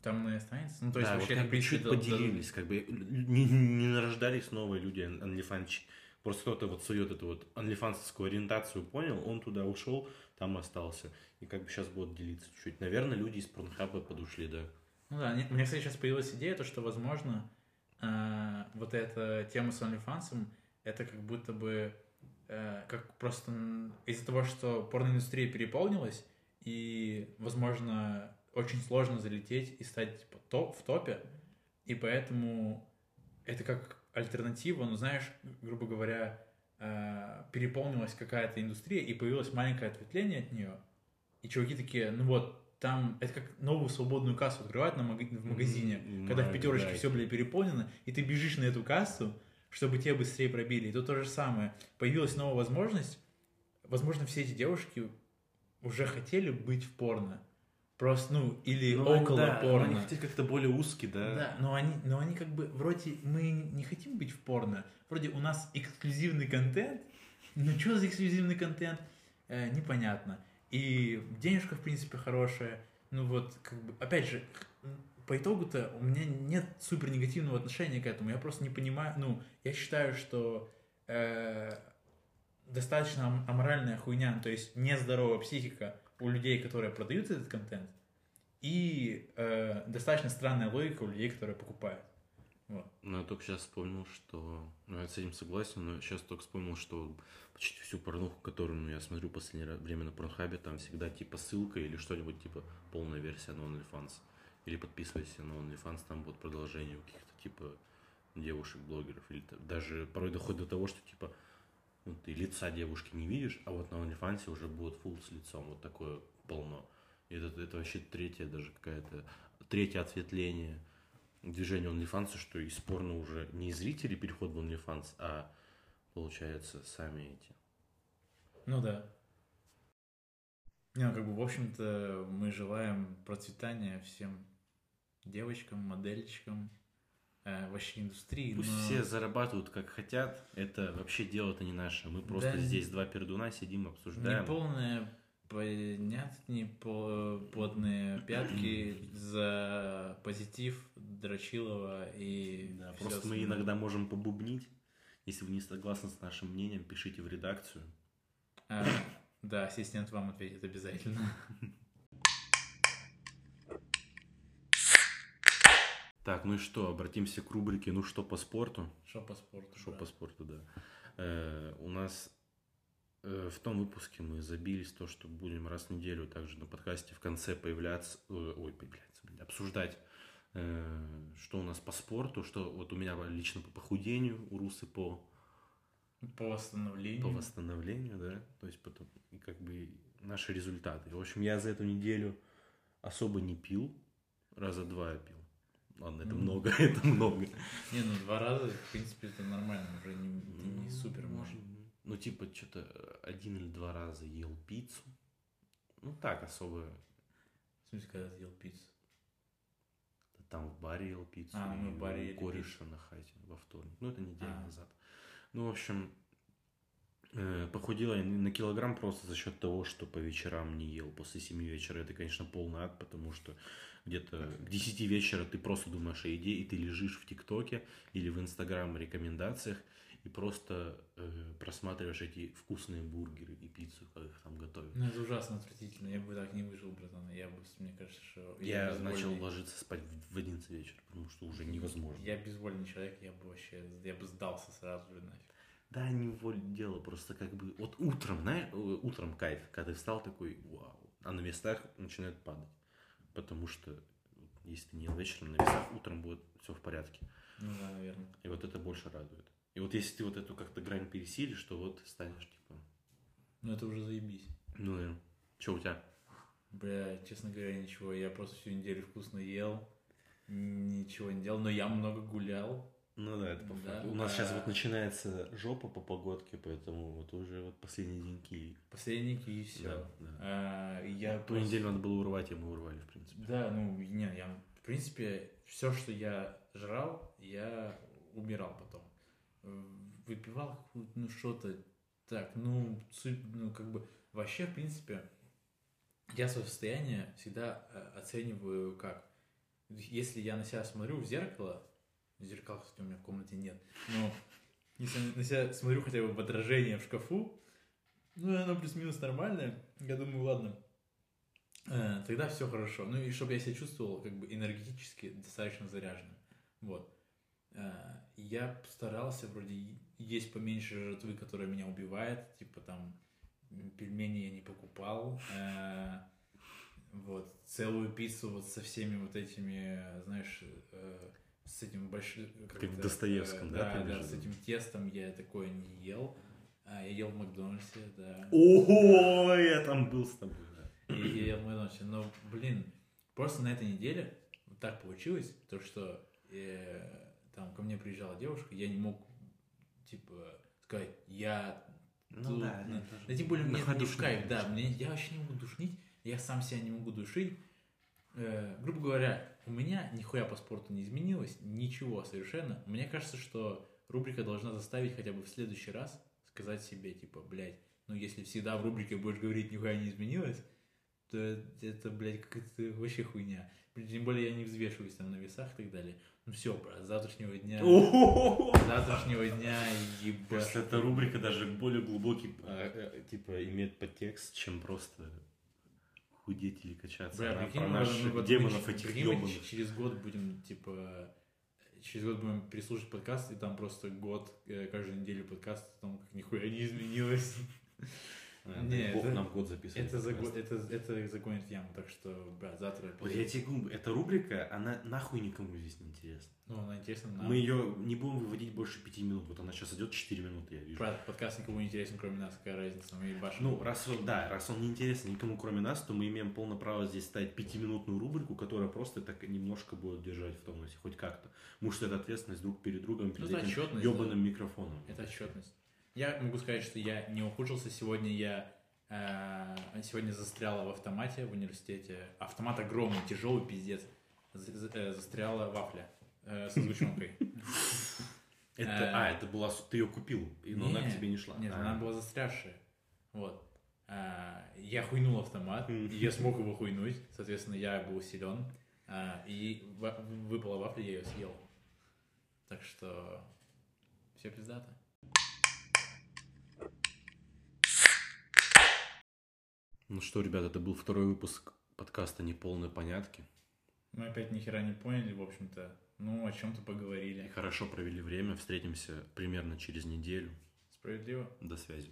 Там она и останется? Ну, то есть да, вообще, вот как бы чуть поделились, как бы не, не нарождались новые люди анлифанчики. Просто кто-то вот сует эту вот анлифансовскую ориентацию понял, он туда ушел, там остался. И как бы сейчас будут делиться чуть-чуть. Наверное, люди из порнхаба подушли, да. Ну да, у меня, кстати, сейчас появилась идея, то, что, возможно, э, вот эта тема с OnlyFans, это как будто бы как просто из-за того, что порноиндустрия переполнилась, и, возможно, очень сложно залететь и стать типа, топ, в топе, и поэтому это как альтернатива, ну, знаешь, грубо говоря, э, переполнилась какая-то индустрия, и появилось маленькое ответвление от нее, и чуваки такие, ну вот, там это как новую свободную кассу открывать на маг... в магазине, mm-hmm. когда в пятерочке все, блядь, переполнено, и ты бежишь на эту кассу, чтобы тебя быстрее пробили. И тут то же самое. Появилась новая возможность. Возможно, все эти девушки уже хотели быть в порно. Просто, ну, или ну, около да, порно. они хотели как-то более узкий, да. Да, но они, но они как бы, вроде, мы не хотим быть в порно. Вроде у нас эксклюзивный контент. Ну, что за эксклюзивный контент? Э, непонятно. И денежка, в принципе, хорошая. Ну вот, как бы, опять же, по итогу-то у меня нет супер негативного отношения к этому. Я просто не понимаю, ну, я считаю, что э, достаточно аморальная хуйня, то есть нездоровая психика у людей, которые продают этот контент, и э, достаточно странная логика у людей, которые покупают. Вот. Ну, я только сейчас вспомнил, что... Ну, я с этим согласен, но сейчас только вспомнил, что почти всю порнуху, которую ну, я смотрю в последнее время на Порнхабе, там всегда типа ссылка или что-нибудь типа полная версия на OnlyFans. Или подписывайся на OnlyFans, там будет продолжение каких-то типа девушек-блогеров. Или даже порой доходит до того, что типа ну, ты лица девушки не видишь, а вот на OnlyFans уже будет фул с лицом. Вот такое полно. И это, это вообще третье даже какая-то... Третье ответвление – движение OnlyFans, что и спорно уже не зрители переход в OnlyFans, а получается сами эти. Ну да. Не, ну как бы, в общем-то, мы желаем процветания всем девочкам, модельчикам, э, вообще индустрии. Пусть но... все зарабатывают как хотят, это вообще дело-то не наше. Мы просто да, здесь два пердуна сидим, обсуждаем. Неполная понятнее плотные <clears throat> пятки за позитив Дрочилова и да, просто остальное. мы иногда можем побубнить. Если вы не согласны с нашим мнением, пишите в редакцию. А, да, ассистент вам ответит обязательно. <laughs> Так, ну и что, обратимся к рубрике «Ну что по спорту?» Что по спорту, Что да. по спорту, да. Э, у нас Э, в том выпуске мы забились то, что будем раз в неделю также на подкасте в конце появляться, э, ой, появляться, блин, обсуждать, э, что у нас по спорту, что вот у меня лично по похудению, у Русы по... По восстановлению. По восстановлению, да, то есть потом, как бы наши результаты. В общем, я за эту неделю особо не пил, раза два я пил. Ладно, это много, <laughs> это много. Не, ну два раза, в принципе, это нормально, уже не, не супер можно. Ну, типа, что-то один или два раза ел пиццу. Ну, так, особо. В смысле, когда ты ел пиццу? Там в баре ел пиццу. А, ну, в баре ели кореша пиццу. на хате во вторник. Ну, это неделю а. назад. Ну, в общем, э, похудела я на килограмм просто за счет того, что по вечерам не ел. После 7 вечера это, конечно, полный ад, потому что где-то к 10 вечера ты просто думаешь о еде, и ты лежишь в ТикТоке или в Инстаграм рекомендациях, и просто э, просматриваешь эти вкусные бургеры и пиццу, как их там готовят. Ну, это ужасно отвратительно. Я бы так не выжил, братан. Я бы, мне кажется, что... Я, я начал ложиться спать в 11 вечера, потому что уже невозможно. Я безвольный человек, я бы вообще... Я бы сдался сразу же нафиг. Да, не воль дело, просто как бы... Вот утром, знаешь, э, утром кайф, когда ты встал такой, вау. А на местах начинает падать. Потому что если ты не ел вечером, на весах утром будет все в порядке. Ну да, наверное. И вот это больше радует. И вот если ты вот эту как-то грань пересилишь, то вот станешь типа... Ну это уже заебись. Ну да. Что у тебя? Бля, честно говоря, ничего. Я просто всю неделю вкусно ел, ничего не делал, но я много гулял. Ну да, это по да. У нас а... сейчас вот начинается жопа по погодке, поэтому вот уже вот последние деньки. Последние деньки и все. Да, да. А, я Ту просто... неделю надо было урвать, и мы урвали, в принципе. Да, ну, не, я, в принципе, все, что я жрал, я умирал потом выпивал ну, что-то так, ну, ну, как бы, вообще, в принципе, я свое состояние всегда э, оцениваю как, если я на себя смотрю в зеркало, зеркал, кстати, у меня в комнате нет, но если на себя смотрю хотя бы в отражение в шкафу, ну, оно плюс-минус нормальное, я думаю, ладно, э, тогда все хорошо. Ну, и чтобы я себя чувствовал как бы энергетически достаточно заряженным. Вот. Э, я старался вроде есть поменьше жратвы, которая меня убивает, типа там пельмени я не покупал, э, Вот, целую пиццу вот со всеми вот этими, знаешь, с этим большим... Как в Достоевском, да, Да, да, примерно? с этим тестом я такое не ел. А, я ел в Макдональдсе, да. Ого, я там был с тобой, да. И я ел в Макдональдсе. Но, блин, просто на этой неделе вот так получилось, то, что э, там ко мне приезжала девушка, я не мог, типа, сказать, я Ну Тут, да, ну, это тоже- Да тем более мне не в кайф, да, мне, я вообще не могу душнить, я сам себя не могу душить. Э, грубо говоря, у меня нихуя по спорту не изменилось, ничего совершенно. Мне кажется, что рубрика должна заставить хотя бы в следующий раз сказать себе, типа, блядь, ну если всегда в рубрике будешь говорить нихуя не изменилось, то это, блядь, какая-то вообще хуйня. Тем более я не взвешиваюсь там на весах и так далее. Ну все, брат, с завтрашнего дня, с завтрашнего дня ебашь. Кажется, эта рубрика даже более глубокий, а, э, типа, имеет подтекст, чем просто худеть или качаться. Бля, Она про наших вот демонов мы- этих ебаных. через год будем, типа, через год будем переслушать подкаст, и там просто год, э, каждую неделю подкаст, там как нихуя не изменилось. А, Не, бог это- нам год записывать. Это, заго- это, это загонит в яму, так что, брат, завтра... Вот я тебе говорю, эта рубрика, она нахуй никому здесь не интересна. Ну, она интересна нам. Мы ее не будем выводить больше пяти минут. Вот она сейчас идет 4 минуты, я вижу. Брат, подкаст никому не интересен, кроме нас, какая разница, мы ебашим. Ну, раз он, да, раз он не интересен никому, кроме нас, то мы имеем полное право здесь ставить пятиминутную рубрику, которая просто так немножко будет держать в тонусе, хоть как-то. Потому что это ответственность друг перед другом, перед Ну, это этим ебаным микрофоном. Это отчетность. Я могу сказать, что я не ухудшился. Сегодня я э, сегодня застряла в автомате в университете. Автомат огромный, тяжелый, пиздец. За- э, Застряла вафля э, со сгущенкой. <laughs> Это, Э, а, это была, ты ее купил, и- но она к тебе не шла. Нет, А. она была застрявшая. Вот. А, Я хуйнул автомат, я смог его хуйнуть. Соответственно, я был силен. А, И выпала вафля, я ее съел. Так что все пиздато. Ну что, ребята, это был второй выпуск подкаста «Неполные понятки». Мы опять ни хера не поняли, в общем-то. Ну, о чем-то поговорили. Хорошо провели время, встретимся примерно через неделю. Справедливо? До связи.